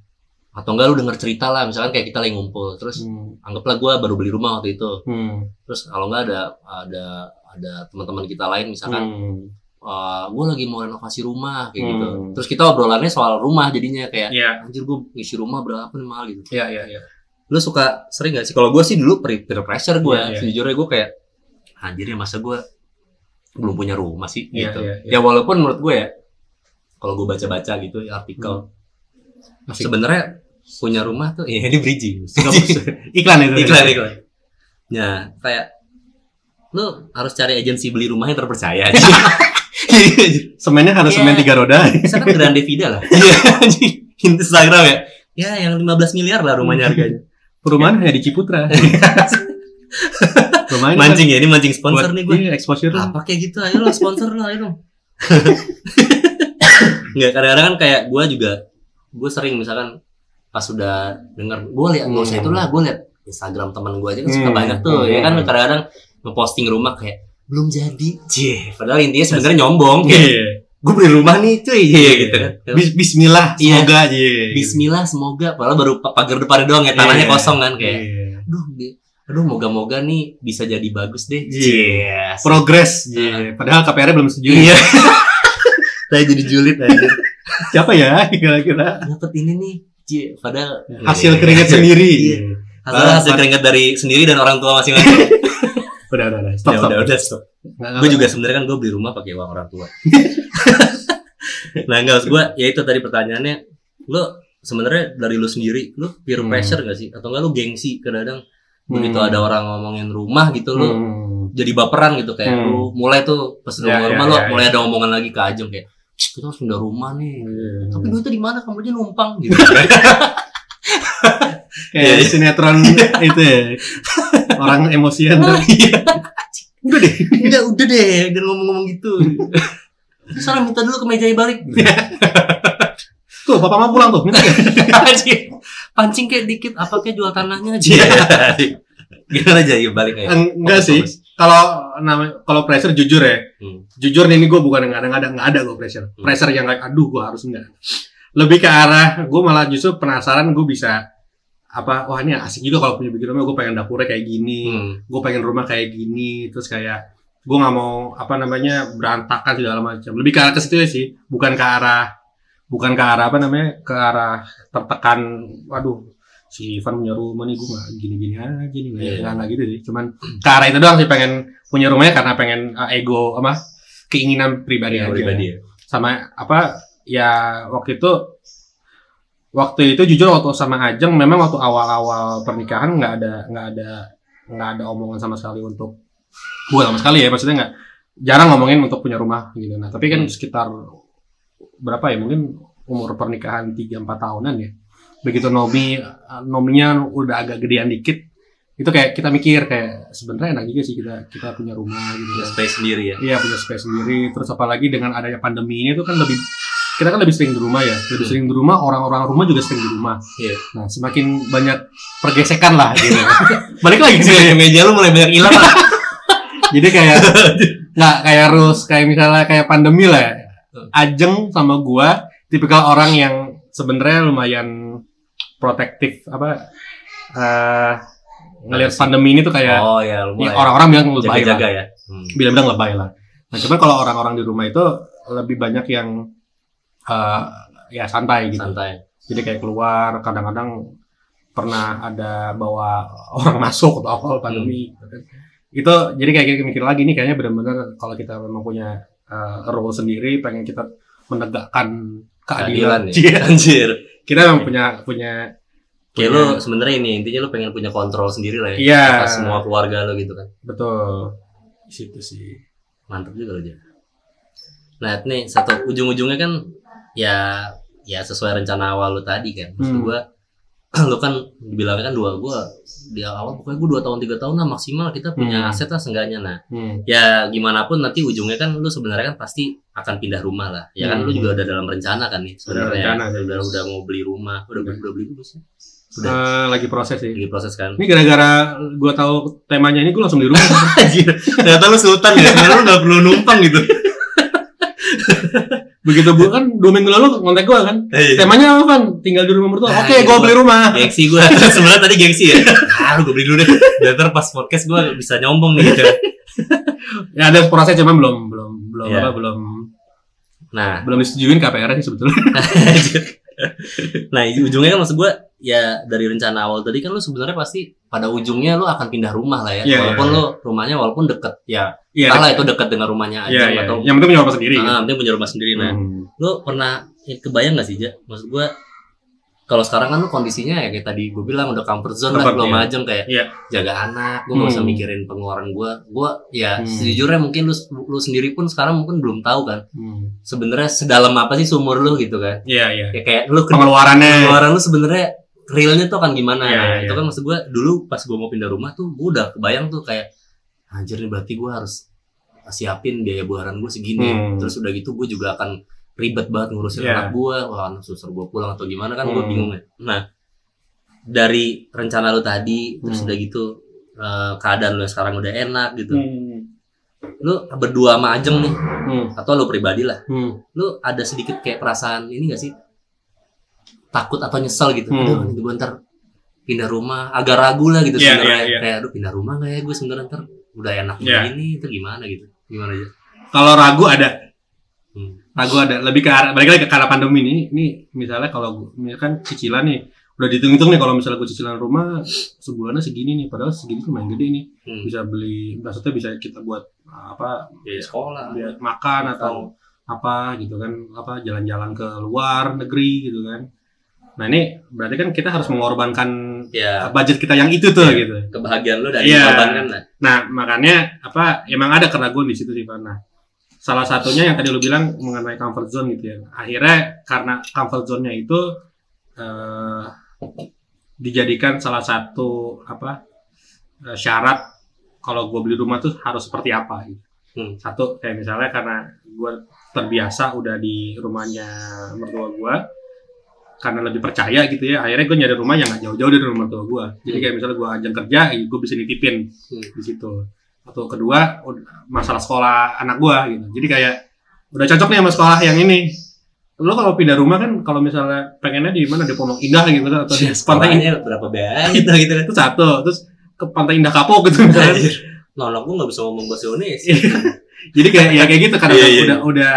Atau enggak lu denger cerita lah misalkan kayak kita lagi ngumpul terus Hmm. anggaplah gue baru beli rumah waktu itu. Hmm. Terus kalau enggak ada ada ada teman-teman kita lain misalkan Hmm. Gue lagi mau renovasi rumah kayak gitu. Hmm. Terus kita obrolannya soal rumah jadinya kayak Iya, anjir gue ngisi rumah berapa nih mahal gitu. iya, iya, iya. lu suka sering gak sih kalau gue sih dulu peer, pressure gue Iya, iya. sejujurnya gue kayak anjir ya masa gue belum punya rumah sih Iya, gitu iya, iya. ya walaupun menurut gue ya kalau gue baca-baca gitu ya artikel Asik. sebenarnya punya rumah tuh ya ini bridging iklan itu iklan iklan ya kayak lu harus cari agensi beli rumah yang terpercaya. Semennya harus Iya. semen tiga roda. Kan Grande Vida lah. Iya. Instagram ya? Ya yang 15 miliar lah rumahnya harganya. Perumahan hanya di Ciputra. Mancing ya ini mancing sponsor nih gue iya, exposure. Apa kayak gitu? Ayo lo sponsor lo ayo dong nggak kadang-kadang kan kayak gue juga gue sering misalkan pas sudah denger gue lihat nggak usah Hmm. itulah gue lihat Instagram teman gue aja kan suka Hmm. banyak tuh ya kan? Hmm. kadang-kadang ngeposting rumah kayak belum jadi cie padahal intinya sebenarnya nyombong kayak Iya. gue beli rumah nih cuy iya gitu kan Bis- Bismillah, Iya. semoga aja. Iya. Bismillah semoga padahal baru pa- pagar depan doang ya tanahnya Iya. kosong kan kayak Iya. aduh aduh moga-moga nih bisa jadi bagus deh Iya. Cie. Progres. Iya. Padahal KPR belum setuju. Iya. Saya jadi julid aja. Siapa ya kira-kira? Dapat ini nih. Cie, padahal Hasil Iya. keringat sendiri. Iya. Hasil, hasil keringat dari sendiri dan orang tua masing-masing. Udah, udah, udah. Stop, Ya stop. udah, udah stop. Nggak, Gue nggak, juga sebenarnya kan gue beli rumah pakai uang orang tua. nah, enggak maksud gue ya itu tadi pertanyaannya lo sebenarnya dari lu sendiri lu peer Hmm. pressure gak sih atau enggak lu gengsi kadang-kadang begitu Hmm. ada orang ngomongin rumah gitu lu Hmm. jadi baperan gitu kayak Hmm. lu mulai tuh pas udah Ya, rumah ya, lu ya, mulai ya. ada omongan lagi ke Ajeng kayak "Shh, kita harus pindah rumah nih Iya. tapi duitnya di mana kamu aja numpang gitu Kayak Iya. sinetron itu ya. Orang emosian tuh. Udah deh. udah udah deh jangan ngomong-ngomong gitu Sana minta dulu ke meja balik Tuh, papa mah pulang tuh. Minta ya. Pancing kayak dikit apa kayak jual tanahnya aja gimana aja yuk balik aja Enggak sih. Kalau nama kalau pressure jujur ya. Hmm. Jujur nih ini gue bukan yang ada-ada nggak ada gue pressure. Hmm. Pressure yang kayak aduh gue harus enggak. Lebih ke arah gue malah justru penasaran gue bisa apa wah ini asik juga kalau punya bikin rumah gue pengen dapurnya kayak gini Hmm. gue pengen rumah kayak gini terus kayak gue nggak mau apa namanya berantakan segala macam lebih ke arah ke situ ya sih bukan ke arah bukan ke arah apa namanya ke arah tertekan waduh si Ivan punya rumah nih gue gini-gini aja nih nggak Iya. nggak gitu sih cuman ke arah itu doang sih pengen punya rumahnya karena pengen uh, ego apa keinginan pribadi Yang aja pribadi ya sama apa ya waktu itu waktu itu jujur waktu sama Ajeng memang waktu awal-awal pernikahan nggak ada nggak ada nggak ada omongan sama sekali untuk bukan sama sekali ya maksudnya nggak jarang ngomongin untuk punya rumah gitu nah tapi kan Hmm. sekitar berapa ya mungkin umur pernikahan 3 4 tahunan ya begitu nomi nominya udah agak gedean dikit itu kayak kita mikir kayak sebenarnya enak juga sih kita kita punya rumah gitu Punya kan. space sendiri ya Iya punya space sendiri. Terus apalagi dengan adanya pandemi ini tuh kan lebih kita kan lebih sering di rumah ya. Lebih Hmm. sering di rumah, orang-orang rumah juga sering di rumah. Iya. Nah semakin banyak pergesekan lah gitu. Balik lagi sih. meja meja lu mulai banyak hilang lah Jadi kayak nggak kayak rules kayak misalnya kayak pandemi lah. ya. Ajeng sama gua tipikal orang yang sebenarnya lumayan protektif apa eh ngelihat pandemi ini tuh kayak oh ya ya, orang-orang bilang lebay lah. jaga-jaga ya Hmm. bilang-bilang lebay lah. Nah, cuman kalau orang-orang di rumah itu lebih banyak yang eh, ya santai gitu. santai Jadi kayak keluar, kadang-kadang pernah ada bawa orang masuk atau awal pandemi. gitu kan. Itu jadi kayak kita mikir lagi nih kayaknya benar-benar kalau kita memang punya eh, role sendiri, pengen kita menegakkan keadilan keadilan. ya anjir kita memang punya punya kayak punya- lu sebenarnya ini intinya lu pengen punya kontrol sendiri lah ya Iya. atas semua keluarga lu gitu kan betul di situ sih. mantep juga lo Jan. Nah nih satu ujung-ujungnya kan ya ya sesuai rencana awal lu tadi kan. Maksud Hmm. gua lu kan dibilangnya kan dua gua di awal pokoknya gua dua tahun tiga tahun lah maksimal kita punya Hmm. aset lah seenggaknya nah Hmm. ya gimana pun nanti ujungnya kan lu sebenarnya kan pasti akan pindah rumah lah ya kan Hmm. lu juga udah dalam rencana kan nih sebenarnya rencana, sih. udah udah mau beli rumah udah Udah. udah beli belum sih udah Eh, lagi proses sih. lagi proses kan Ini gara-gara gua tahu temanya ini gua langsung di rumah. Anjir, ternyata lu sultan ya sebenarnya lu nggak perlu numpang gitu Begitu bu kan dua minggu lalu kontak gua kan. Temanya apa kan? Tinggal di rumah mertua. Nah, Oke, iya, gua gua- beli rumah. gengsi gue sebenarnya tadi gengsi ya ah gue beli dulu deh biar pas podcast gue bisa nyombong nih gitu Ya ada proses cuman belum belum belum Iya. apa belum nah belum disetujuin KPR sih sebetulnya. nah ujungnya kan maksud gue ya dari rencana awal tadi kan lu sebenarnya pasti pada ujungnya lu akan pindah rumah lah ya. Iya, walaupun iya, lu rumahnya walaupun deket ya. Iya, Entahlah iya. itu deket dengan rumahnya aja Iya, iya. atau Yang penting punya apa sendiri. ah, penting punya rumah sendiri. Nah, Hmm. lu pernah ya, kebayang gak sih, Ja? Maksud gua kalau sekarang kan lu kondisinya ya kayak tadi gue bilang udah comfort zone lah Comfort, belum iya. majeng kayak Iya. jaga anak gue nggak usah Hmm. mikirin pengeluaran gue gue ya Hmm. sejujurnya mungkin lu lu sendiri pun sekarang mungkin belum tahu kan Hmm. sebenarnya sedalam apa sih sumur lu gitu kan Iya, iya. ya kayak lu ke- Pengeluarannya. pengeluaran lu sebenarnya realnya tuh akan gimana Iya, Nah, iya, itu kan maksud gue dulu pas gue mau pindah rumah tuh gue udah kebayang tuh kayak anjir nih berarti gue harus siapin biaya bulanan gue segini Hmm. terus udah gitu gue juga akan ribet banget ngurusin Iya. anak gue wah anak suster gue pulang atau gimana kan gue Hmm. bingung ya nah dari rencana lu tadi terus Hmm. udah gitu eh, keadaan lu sekarang udah enak gitu Hmm. lu berdua sama Ajeng nih Hmm. atau lu pribadi lah Hmm. lu ada sedikit kayak perasaan ini gak sih takut atau nyesel gitu Hmm. aduh gue ntar pindah rumah agak ragu lah gitu Iya, sebenarnya iya, iya. kayak aduh pindah rumah gak ya gue sebenarnya ntar udah enak Iya. begini itu gimana gitu gimana aja Kalau ragu ada. Hmm. Ragu ada. Lebih ke arah, balik lagi ke arah pandemi nih. Ini misalnya kalau gua- misalkan cicilan nih, udah dihitung-hitung nih kalau misalnya gue cicilan rumah sebulannya segini nih, padahal segini tuh main gede nih. Hmm. Bisa beli, maksudnya bisa kita buat apa Biaya sekolah biar makan atau apa gitu kan apa jalan-jalan ke luar negeri gitu kan nah ini berarti kan kita harus mengorbankan ya budget kita yang itu tuh Iya. gitu kebahagiaan lu dari Iya. korbankan lah nah makanya apa emang ada keraguan di situ sih Pak. nah salah satunya yang tadi lu bilang mengenai comfort zone gitu ya akhirnya karena comfort zone-nya itu eh, dijadikan salah satu apa eh, syarat kalau gue beli rumah tuh harus seperti apa gitu. Hmm. Satu kayak misalnya karena gue terbiasa udah di rumahnya mertua gue karena lebih percaya gitu ya akhirnya gue nyari rumah yang gak jauh-jauh dari rumah mertua gue jadi Hmm. kayak misalnya gue ajang kerja gue bisa nitipin Hmm. di situ. Atau kedua masalah sekolah anak gue gitu. Jadi kayak udah cocok nih sama sekolah yang ini. Lo kalau pindah rumah kan kalau misalnya pengennya di mana? Di Pondok Indah gitu kan atau di Ya, Pantai Indah berapa biaya gitu gitu. Kan itu satu. Terus ke Pantai Indah Kapok gitu Anjir. Nolak gue gak bisa ngomong bahasa Indonesia. Jadi kayak ya kayak gitu karena Iya, iya, udah udah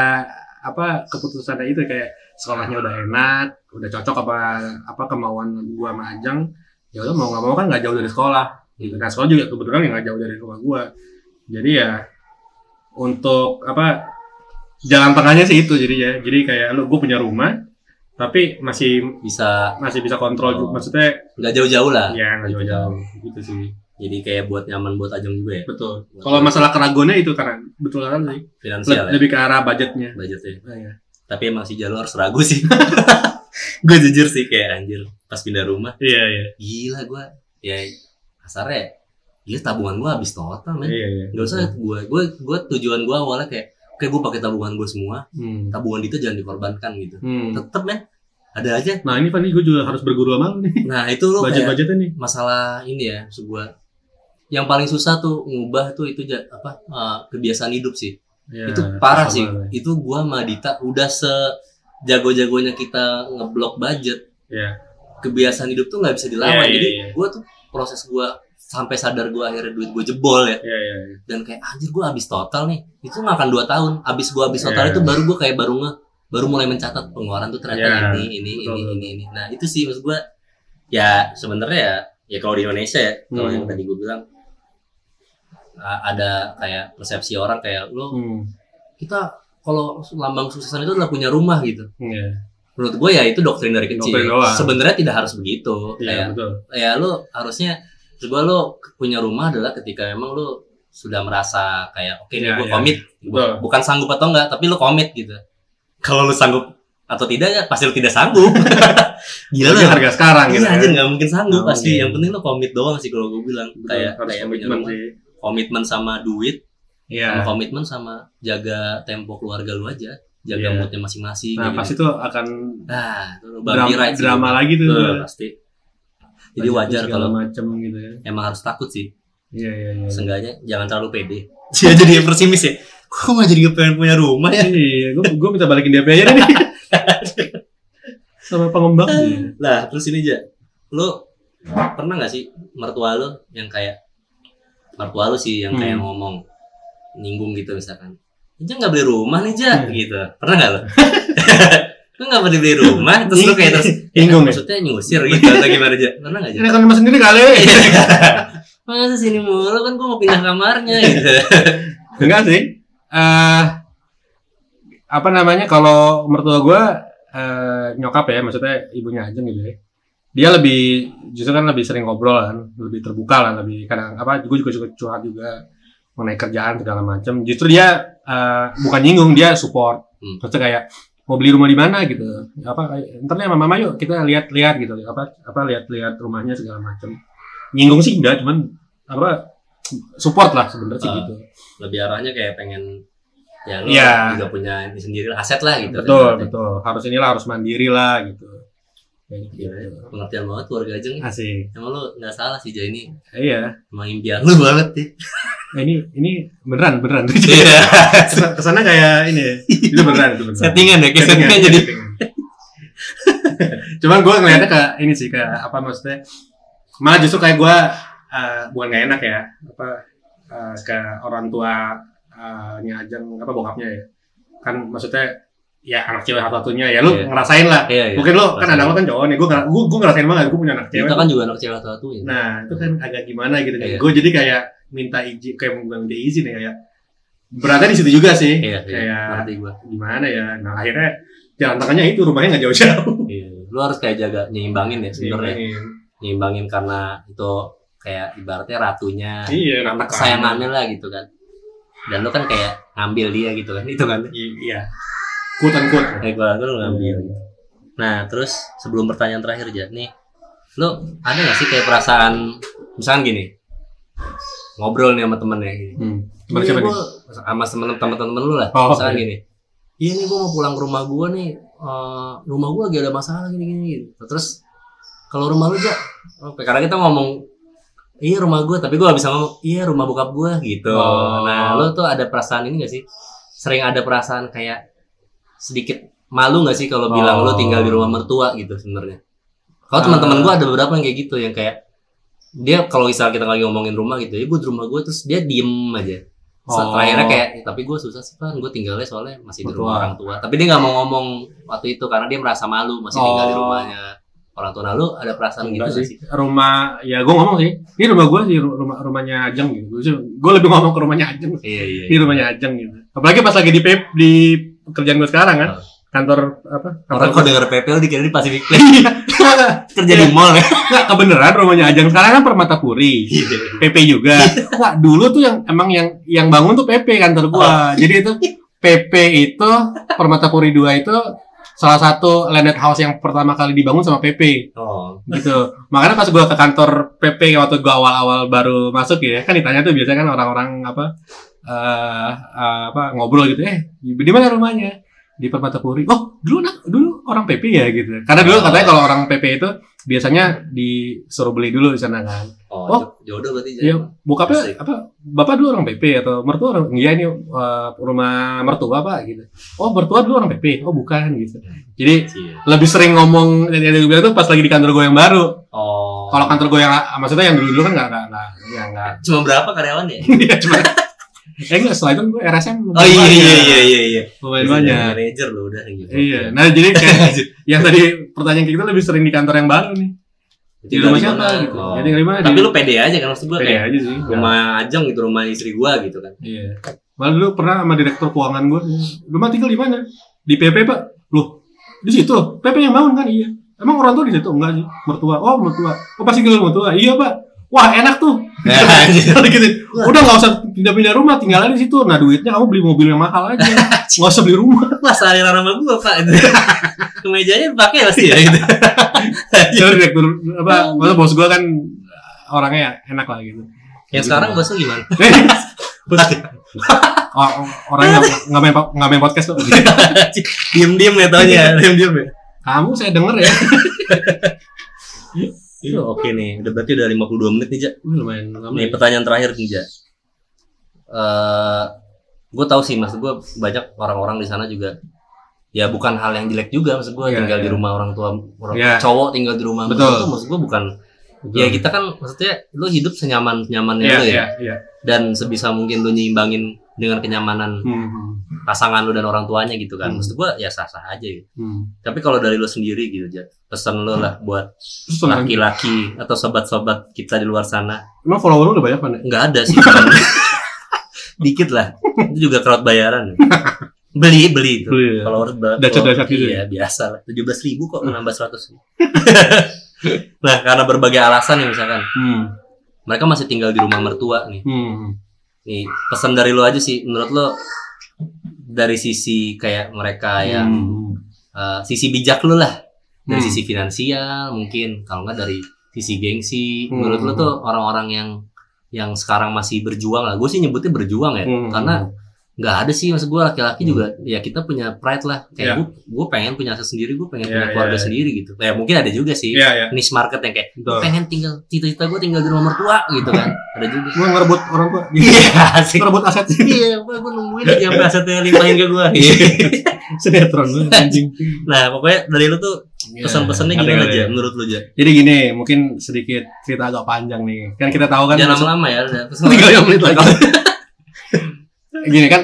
apa keputusannya itu kayak sekolahnya udah enak udah cocok apa apa kemauan gua sama Ajeng ya udah mau nggak mau kan nggak jauh dari sekolah. Gitu. Nah sekolah juga kebetulan nggak jauh dari rumah gua. Jadi ya untuk apa jalan tengahnya sih itu jadi ya jadi kayak lu gue punya rumah tapi masih bisa. masih bisa kontrol Oh. juga maksudnya nggak jauh-jauh lah. Ya nggak jauh-jauh. Gitu sih. Jadi kayak buat nyaman buat Ajeng juga ya? Betul. Kalau masalah keraguannya itu karena betul kan sih. Finansial ya? lebih ke arah budgetnya. Budgetnya. Nah, ya. Tapi emang si jalur harus ragu sih. Gue jujur sih kayak anjir pas pindah rumah. Iya iya. Gila gue ya kasarnya gila tabungan gue habis total men. Iya iya. Nggak usah gue gue gue tujuan gue awalnya kayak kayak gue pakai tabungan gue semua. Hmm. tabungan itu jangan dikorbankan gitu. Hmm. tetep men. Ada aja. Nah ini Fanny gue juga harus berguru sama nih. Nah itu lo kayak budget-budgetnya nih. masalah ini ya sebuah. Yang paling susah tuh ngubah tuh itu apa eh, kebiasaan hidup sih Ya, itu parah sih lah. itu gua sama Dita udah se jago-jagonya kita ngeblok budget Ya. kebiasaan hidup tuh nggak bisa dilawan Iya, iya, jadi iya. gua tuh proses gua sampai sadar gua akhirnya duit gua jebol ya Iya iya. iya. dan kayak anjir gua habis total nih itu nggak akan dua tahun habis gua habis total Iya. itu baru gua kayak baru nge baru mulai mencatat pengeluaran tuh ternyata Iya, ini ini betul, ini ini ini nah itu sih maksud gua ya sebenarnya ya ya kalau di Indonesia ya kalau Hmm. yang tadi gua bilang ada kayak persepsi orang kayak lo Hmm. kita kalau lambang kesuksesan itu adalah punya rumah gitu Iya. menurut gue ya itu doktrin dari kecil sebenarnya tidak harus begitu Iya kayak betul. ya lo harusnya coba lo punya rumah adalah ketika memang lo sudah merasa kayak oke nih Iya, gue iya. komit Betul. bukan sanggup atau enggak tapi lo komit gitu kalau lo sanggup atau tidak ya pasti lo tidak sanggup gila lo harga sekarang gitu. iya kan. anjir nggak mungkin sanggup pasti yang penting lo komit doang sih kalau gue bilang Betul, kayak harus kayak punya rumah sih. Komitmen sama duit Iya. sama komitmen sama jaga tempo keluarga lu aja jaga Iya. moodnya masing-masing Nah gitu. pas itu akan nah drama, sih. drama lagi tuh. Tuh, pasti jadi wajar kalau macem gitu ya. emang harus takut sih Iya iya iya. seenggaknya jangan terlalu pede Dia jadi pesimis ya kok nggak jadi pengen punya rumah ya Iya, gue gue minta balikin DP aja nih. Sama pengembang lah terus ini aja lu pernah nggak sih mertua lu yang kayak mertua lu sih yang kayak Hmm. ngomong nyinggung gitu misalkan Ja nggak beli rumah nih Ja Hmm. gitu pernah nggak lo? Lu nggak pernah beli rumah, terus lu kayak terus Bingung ya? maksudnya nyusir gitu atau gimana aja? Pernah nggak Ini aja? kan rumah sendiri kali. Masa sini mulu kan gua mau pindah kamarnya gitu. Enggak sih. Eh apa namanya kalau mertua gua eh, nyokap ya, maksudnya ibunya Ajeng gitu ya. Dia lebih justru kan lebih sering ngobrol kan, lebih terbuka lah, lebih kadang apa gue juga suka curhat juga mengenai kerjaan segala macam. Justru dia eh, bukan nyinggung, dia support. Hmm. Maksudnya kayak mau beli rumah di mana gitu. Apa ntar sama mama yuk kita lihat-lihat gitu. Apa apa lihat-lihat rumahnya segala macam. Nyinggung sih enggak, cuman apa support lah sebenarnya sih Ah. gitu. Lebih arahnya kayak pengen ya lu Iya. juga punya ini sendiri aset lah gitu. betul Kan, betul harus inilah harus mandiri lah gitu. Gila, ya. pengertian banget keluarga Ajeng. asik Emang lu nggak salah sih Jai ini iya emang impian lu banget sih. Nah, ini ini beneran beneran Iya. Kesana- kayak ini ya. itu beneran itu beneran Settingan ya, kayak Settingan, settingan jadi. cuman gue ngeliatnya ke ini sih ke apa maksudnya malah justru kayak gue eh, bukan gak enak ya apa eh, ke orang tua eh, nya Ajeng apa bokapnya ya kan maksudnya ya anak cewek satu-satunya ya lu Iya. ngerasain lah Iya, iya. mungkin lu kan ada lu kan cowok nih gue gue gue ngerasain banget gue punya anak cewek Kita kan juga anak cewek satu ya. Nah, itu kan agak gimana gitu kan. Iya. Gue jadi kayak minta izin, kayak bukan minta izin ya kayak beratnya di situ juga sih. Iya, iya. Kayak gua. gimana ya. Nah, akhirnya jalan tengahnya itu rumahnya nggak jauh-jauh. Iya. Lu harus kayak jaga nyimbangin ya sebenarnya. Nyimbangin karena itu kayak ibaratnya ratunya, Iya, anak anak kesayangannya lah gitu kan. Dan lu kan kayak ngambil dia gitu kan. Itu kan. Iya. Quote unquote. Kayak gua lu ngambil. Iya. Nah, terus sebelum pertanyaan terakhir aja nih. Lu ada gak sih kayak perasaan misalkan gini. Ngobrol nih sama temennya gini. Hmm. Teman Iya, siapa nih? sama temen temen-temen lu lah. Oh, Misalkan iya. gini. Iya nih gua mau pulang ke rumah gua nih. eh, rumah gua lagi ada masalah gini gini. gini. Terus kalau rumah lu aja, oke karena kita ngomong iya rumah gua, tapi gua gak bisa ngomong iya rumah bokap gua gitu. Oh. Nah, lu tuh ada perasaan ini gak sih? Sering ada perasaan kayak sedikit malu gak sih kalau bilang Oh. lu tinggal di rumah mertua gitu sebenarnya? Kalau Ah. teman-teman gua ada beberapa yang kayak gitu yang kayak dia kalau misal kita lagi ngomongin rumah gitu ya gue di rumah gue terus dia diem aja Oh. Terakhirnya kayak tapi gue susah sih kan gue tinggalnya soalnya masih di Mertua. rumah orang tua tapi dia nggak mau ngomong waktu itu karena dia merasa malu masih tinggal di Oh. rumahnya orang tua nah lu ada perasaan gitu Enggak nggak sih. Rumah, ya gue ngomong sih. Ini rumah gue sih, rumah rumahnya Ajeng gitu. Gue lebih ngomong ke rumahnya Ajeng. iya iya Ini rumahnya Ajeng gitu. Apalagi pas lagi di PEP, di pekerjaan gue sekarang kan. Kantor apa? orang Kantor kok denger PPL dikira di Pacific Place kerja di mall ya Nggak, kebenaran rumahnya Ajeng sekarang kan Permata Puri. PP juga. Wah, dulu tuh yang emang yang yang bangun tuh PP kantor gua. Jadi itu PP itu Permata Puri 2 itu salah satu landed house yang pertama kali dibangun sama PP oh gitu. Makanya pas gua ke kantor PP waktu gua awal-awal baru masuk ya, kan ditanya tuh biasanya kan orang-orang apa eh eh, apa ngobrol gitu, eh di mana rumahnya? Di Permata Puri. Oh, dulu anak dulu orang PP ya gitu. Karena dulu Oh. katanya kalau orang PP itu biasanya disuruh beli dulu di sana kan. oh, Oh. jo- jodoh berarti bokapnya Asik. apa? Bapak dulu orang PP atau mertua orang iya ini eh, rumah mertua Pak gitu. Oh, mertua dulu orang PP. Oh, bukan gitu. Jadi Iya. lebih sering ngomong yang gue bilang tuh pas lagi di kantor gue yang baru. oh Kalau kantor gue yang maksudnya yang dulu-dulu kan nggak nggak nggak ya cuma berapa karyawannya Iya, cuma Eh enggak, setelah itu gue RSM oh iya iya iya iya iya Lumayan banyak. manajer lo udah gitu Iya. Nah, jadi kayak yang tadi pertanyaan kayak gitu lebih sering di kantor yang baru nih. Di rumah siapa gitu. Oh. Jadi di mana? tapi Di- lu pede aja kan maksud gua pede kayak aja sih. rumah Ajeng gitu rumah istri gua gitu kan Iya. Malah dulu pernah sama direktur keuangan gue. Rumah tinggal di mana? Di PP pak. Loh, di situ. PP yang bangun kan? Iya. Emang orang tua di situ enggak sih? Mertua. Oh mertua. Oh pasti tinggal mertua. Iya pak. Wah enak tuh. Udah gitu. Udah nggak usah pindah-pindah rumah, tinggal aja di situ. Nah duitnya kamu beli mobil yang mahal aja. Nggak usah beli rumah. Wah, saliran nama gua, Pak. Itu. Kemejanya pakai pasti ya gitu. Jadi direktur apa? Maksudnya bos gue kan orangnya enak lah gitu. Yang sekarang bos lu gimana? Oh, orangnya nggak main nggak main podcast kok. Diem-diem ya taunya, diem-diem ya. Kamu saya denger ya. Itu oke nih. Udah berarti udah 52 menit nih, Ja. Wih, lumayan lama. Nih ya. pertanyaan terakhir nih, Ja. Eh, gue tahu sih maksud gue banyak orang-orang di sana juga ya bukan hal yang jelek juga maksud gue Iya, tinggal di iya. rumah orang tua orang Iya. cowok tinggal di rumah Betul. mertua, maksud gue bukan Betul. ya kita kan maksudnya lu hidup senyaman nyamannya Iya, lu ya iya, iya. dan sebisa mungkin lu nyimbangin dengan kenyamanan Hmm. pasangan lu dan orang tuanya gitu kan Hmm. maksud gua ya sah sah aja gitu Hmm. tapi kalau dari lu sendiri gitu pesan lu lah buat Terus tenang. laki-laki atau sobat-sobat kita di luar sana Emang follower lu udah banyak kan? nggak ada sih dikit lah itu juga crowd bayaran beli beli itu Beli ya? follower Dacet-dacet gitu iya biasa lah tujuh belas ribu kok nambah seratus nah karena berbagai alasan nih misalkan Hmm. mereka masih tinggal di rumah mertua nih Hmm. Nih pesan dari lo aja sih menurut lo dari sisi kayak mereka yang Hmm. eh, sisi bijak lu lah dari Hmm. sisi finansial mungkin kalau nggak dari sisi gengsi Hmm. menurut lu tuh orang-orang yang yang sekarang masih berjuang lah gue sih nyebutnya berjuang ya Hmm. karena nggak ada sih maksud gue laki-laki juga ya kita punya pride lah Ya. kayak gue gue pengen punya aset sendiri gue pengen Ya, punya ya, keluarga ya. sendiri gitu ya mungkin ada juga sih Iya, iya. niche market yang kayak Betul. pengen tinggal cita-cita gue tinggal di rumah mertua gitu kan ada juga Gua ngerebut orang tua. iya asik Ngerebut aset. iya gue nungguin aja sampai asetnya limpahin ke gue Sinetron lu anjing. nah pokoknya dari lu tuh pesan-pesannya Iya, gimana aja ya. menurut lu aja Jadi gini, mungkin sedikit cerita agak panjang nih. Kan kita tahu kan jangan lama-lama ya lima menit lagi. Gini kan,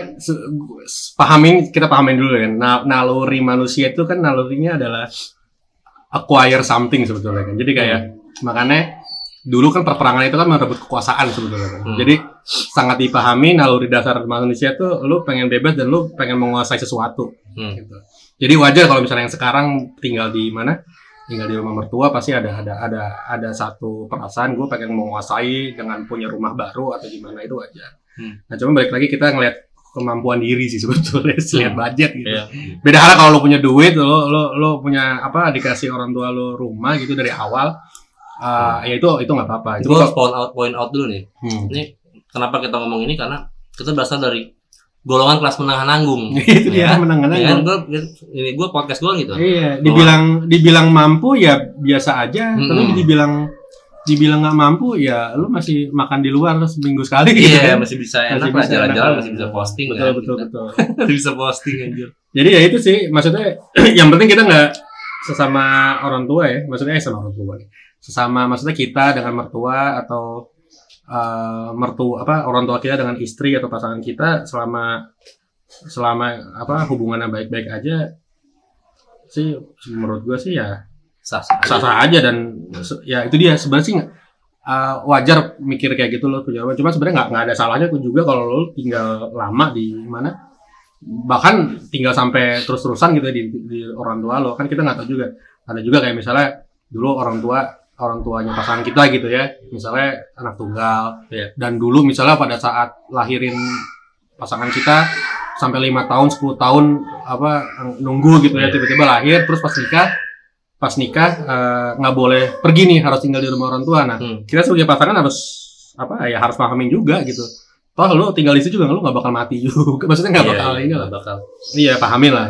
pahamin kita pahamin dulu kan. Na- naluri manusia itu kan nalurinya adalah acquire something sebetulnya kan. Jadi kayak makanya dulu kan perperangan itu kan merebut kekuasaan sebetulnya kan. Hmm. Jadi sangat dipahami naluri dasar manusia tuh lu pengen bebas dan lu pengen menguasai sesuatu Hmm. gitu. Jadi wajar kalau misalnya yang sekarang tinggal di mana? Tinggal di rumah mertua pasti ada ada ada ada satu perasaan gue pengen menguasai dengan punya rumah baru atau gimana itu wajar. Hmm. Nah, cuma balik lagi kita ngelihat kemampuan diri sih sebetulnya, lihat Hmm. budget gitu. Iya. Beda hal kalau lo punya duit, lo lo lo punya apa dikasih orang tua lo rumah gitu dari awal. uh, ya itu itu nggak apa-apa. Gue Cuma harus point out point out dulu nih. hmm. Ini kenapa kita ngomong ini karena kita berasal dari golongan kelas menengah nanggung. itu dia Ya. menang-menang. Ya kan gue ini gue podcast gue gitu. Iya, dibilang dibilang mampu ya biasa aja, tapi Mm-mm. dibilang dibilang nggak mampu ya lu masih makan di luar seminggu sekali gitu Iya, kan. masih bisa Masih enak lah bisa jalan-jalan, masih bisa posting betul kan. betul. Masih bisa posting anjir. Jadi ya itu sih maksudnya yang penting kita nggak sesama orang tua ya, maksudnya eh sama orang tua. Sesama maksudnya kita dengan mertua atau eh, mertua apa orang tua kita dengan istri atau pasangan kita selama selama apa hubungannya baik-baik aja sih menurut gua sih ya Sah sah. aja. sah-sah aja dan ya itu dia sebenarnya sih uh, wajar mikir kayak gitu loh jawaban cuma sebenarnya nggak nggak ada salahnya juga kalau lo tinggal lama di mana bahkan tinggal sampai terus-terusan gitu di, di orang tua lo kan kita nggak tahu juga ada juga kayak misalnya dulu orang tua orang tuanya pasangan kita gitu ya misalnya anak tunggal Iya. dan dulu misalnya pada saat lahirin pasangan kita sampai lima tahun 10 tahun apa nunggu gitu ya Iya. tiba-tiba lahir terus pas nikah pas nikah eh, nggak boleh pergi nih harus tinggal di rumah orang tua nah Hmm. kita sebagai pasangan harus apa ya harus pahamin juga gitu toh lu tinggal di situ juga lu nggak bakal mati juga maksudnya nggak Iya, bakal iya, ini lah bakal. iya pahamin lah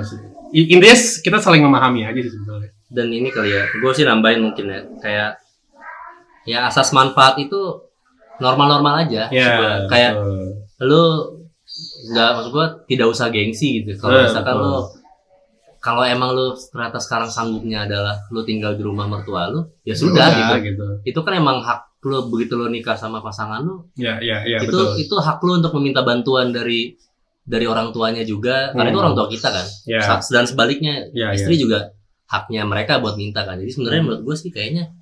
intinya kita saling memahami aja sih sebetulnya Dan ini kali ya, gue sih nambahin mungkin ya, kayak ya asas manfaat itu normal-normal aja. ya kayak betul. lu nggak maksud gua tidak usah gengsi gitu kalau Eh, misalkan betul. lu kalau emang lu ternyata sekarang sanggupnya adalah lu tinggal di rumah mertua lu ya sudah Udah, gitu gitu itu kan emang hak lu begitu lu nikah sama pasangan lu ya ya ya itu betul itu hak lu untuk meminta bantuan dari dari orang tuanya juga karena Hmm. itu orang tua kita kan ya Sa- dan sebaliknya ya istri juga haknya mereka buat minta kan. Jadi sebenarnya Hmm. menurut gue sih kayaknya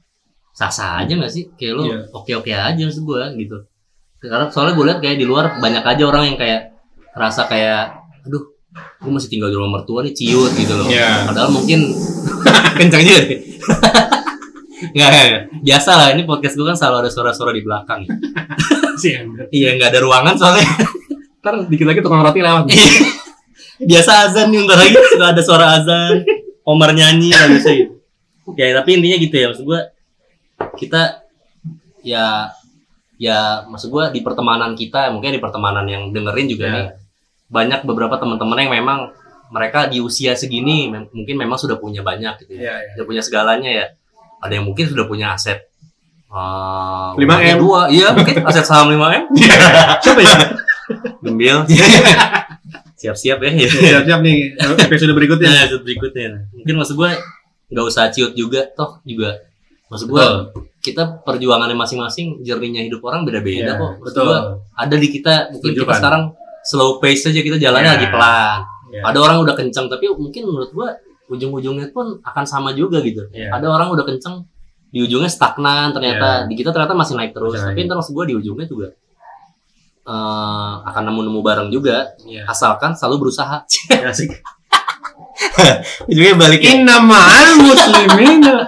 sah sah aja nggak sih? Kayak lu Iya. oke oke aja maksud gue gitu. Karena soalnya gue lihat kayak di luar banyak aja orang yang kayak rasa kayak aduh gue masih tinggal di rumah mertua nih ciut gitu loh. Iya. padahal mungkin kencang juga deh. Nggak, nggak, biasa lah ini podcast gue kan selalu ada suara-suara di belakang Ember. iya nggak ada ruangan soalnya. Ntar dikit lagi tukang roti lewat. Biasa azan nih bentar lagi suka ada suara azan Omar nyanyi lah biasa gitu. Ya tapi intinya gitu ya maksud gua kita ya ya maksud gua di pertemanan kita mungkin di pertemanan yang dengerin juga Ya. nih banyak beberapa teman-teman yang memang mereka di usia segini mem- mungkin memang sudah punya banyak gitu ya. Iya, iya. sudah punya segalanya ya. Ada yang mungkin sudah punya aset uh, 5M. dua. Iya mungkin aset saham 5 m. Siapa ya? Gembil siap-siap ya siap-siap nih episode berikutnya Nah, episode berikutnya. Mungkin maksud gue nggak usah ciut juga, toh juga. Maksud gue kita perjuangannya masing-masing, jerninya hidup orang beda-beda Iya, kok. Maksud betul gua, ada di kita, mungkin Setuju, kita sekarang slow pace aja kita jalannya Ya. lagi pelan. Iya. Ada orang udah kenceng tapi mungkin menurut gua ujung-ujungnya pun akan sama juga gitu. Iya. Ada orang udah kenceng di ujungnya stagnan ternyata di kita ternyata masih naik terus. Masih tapi naik. ntar maksud gua di ujungnya juga eh, akan nemu-nemu bareng juga Iya. asalkan selalu berusaha. Asik. Ujungnya balik Innamal muslimina.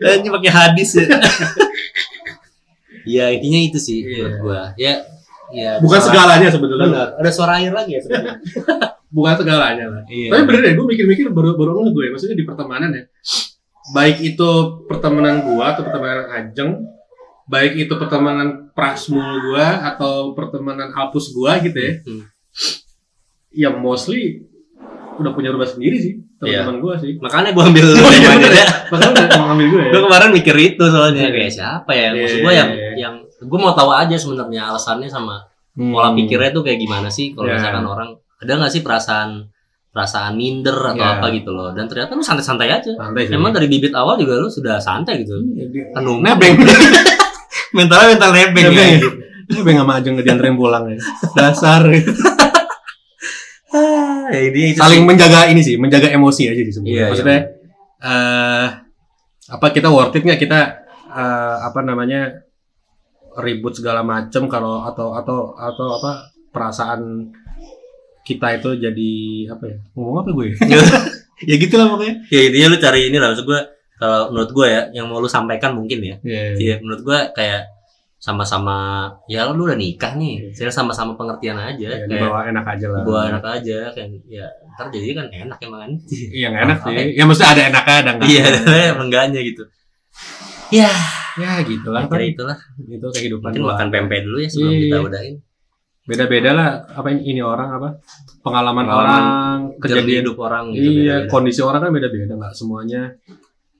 ini pakai hadis ya. ya intinya itu sih Iya. menurut gua. Ya ya Bukan suara- segalanya sebetulnya. Benar. Ada suara air lagi ya sebenarnya. Bukan segalanya lah. Iya. Tapi bener deh, gue mikir-mikir baru baru gue. Maksudnya di pertemanan ya. Baik itu pertemanan gua atau pertemanan Ajeng, baik itu pertemanan Prasmul gua atau pertemanan Alpus gua gitu ya. Hmm. Ya mostly udah punya rumah sendiri sih teman-teman gua sih. Makanya gua ambil Oh, iya, ya. Makanya mau ngambil gue ya. Gue kemarin mikir itu soalnya Iya. kayak siapa ya? Maksud Iya, gue yang iya, iya. yang gue mau tahu aja sebenarnya alasannya sama pola pikirnya tuh kayak gimana sih kalau Iya. misalkan orang ada nggak sih perasaan perasaan minder atau Iya. apa gitu loh dan ternyata lu santai-santai aja santai sih. emang dari bibit awal juga lu sudah santai gitu Anu, nebeng. mentalnya mental nebeng Nebeng. ya nebeng sama Ajeng dianterin pulang ya. Dasar. Ah, ya ini saling menjaga ini sih, menjaga emosi aja sih sebenarnya. Iya, Maksudnya eh apa kita worth it nggak kita eh, apa namanya ribut segala macem kalau atau atau atau apa perasaan kita itu jadi apa ya ngomong apa gue ya ya gitulah pokoknya ya intinya lu cari ini lah maksud gue kalau menurut gue ya yang mau lu sampaikan mungkin ya Iya. Iya, menurut gua kayak sama-sama ya lu udah nikah nih, saya sama-sama pengertian aja, kayak dibawa enak aja lah gua enak aja kan, ya ntar jadi kan enak emang kan, iya nggak enak sih ya maksudnya ada enaknya ada enggak iya, enggaknya gitu. Ya, ya gitulah kan itulah. itu kehidupan Mungkin makan pempek dulu ya sebelum Iya. kita udahin. beda-beda lah apa ini, ini orang apa pengalaman, Pengalaman orang Kejadian hidup orang gitu. iya beda-beda. kondisi orang kan beda-beda nggak semuanya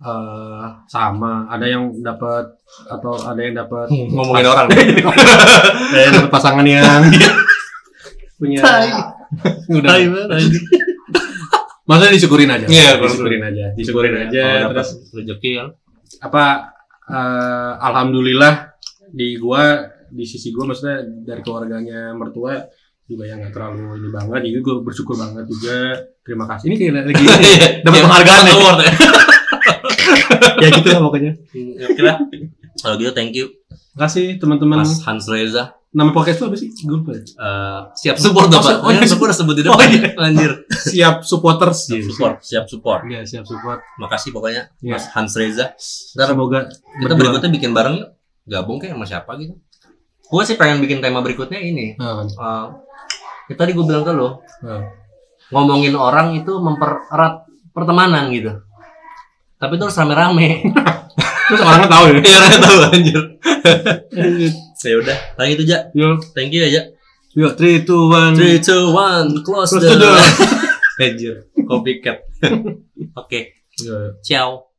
eh sama ada yang dapat atau ada yang dapat Ngomongin orang. ada yang dapat pasangan yang punya Tai. udah Tai banget, anjing. maksudnya disyukurin aja Iya, disyukurin aja disyukurin aja terus rezeki kan. apa eh, alhamdulillah di gua di sisi gua maksudnya dari keluarganya mertua juga yang nggak terlalu ini banget jadi gua bersyukur banget juga terima kasih ini kayak lagi dapat Yang penghargaan ya. award ya. ya gitu lah pokoknya Ya, Oke lah. Kalau gitu thank you kasih teman-teman Mas Hans Reza. nama podcast lu apa sih gue lupa. Eh, siap support Oh, Bapak. oh, ya, udah sebut di Oh, depan. iya. Anjir. siap supporters Siap support, siap support. Iya, siap support Makasih pokoknya Iya. Mas Hans Reza. Ntar semoga kita berikutnya bikin bareng. Gabung kayak sama siapa gitu. Gue sih pengen bikin tema berikutnya ini. Ah, Eh, ya tadi gue bilang ke lo, ah. ngomongin orang itu mempererat pertemanan gitu. Tapi itu harus rame-rame. terus orangnya tahu ya Iya, orang tahu anjir. ya udah, paling itu aja. yuk Thank you aja. yuk three two one 3 2 1 close, Close the door. Anjir, copycat. Oke, Yuk. ciao.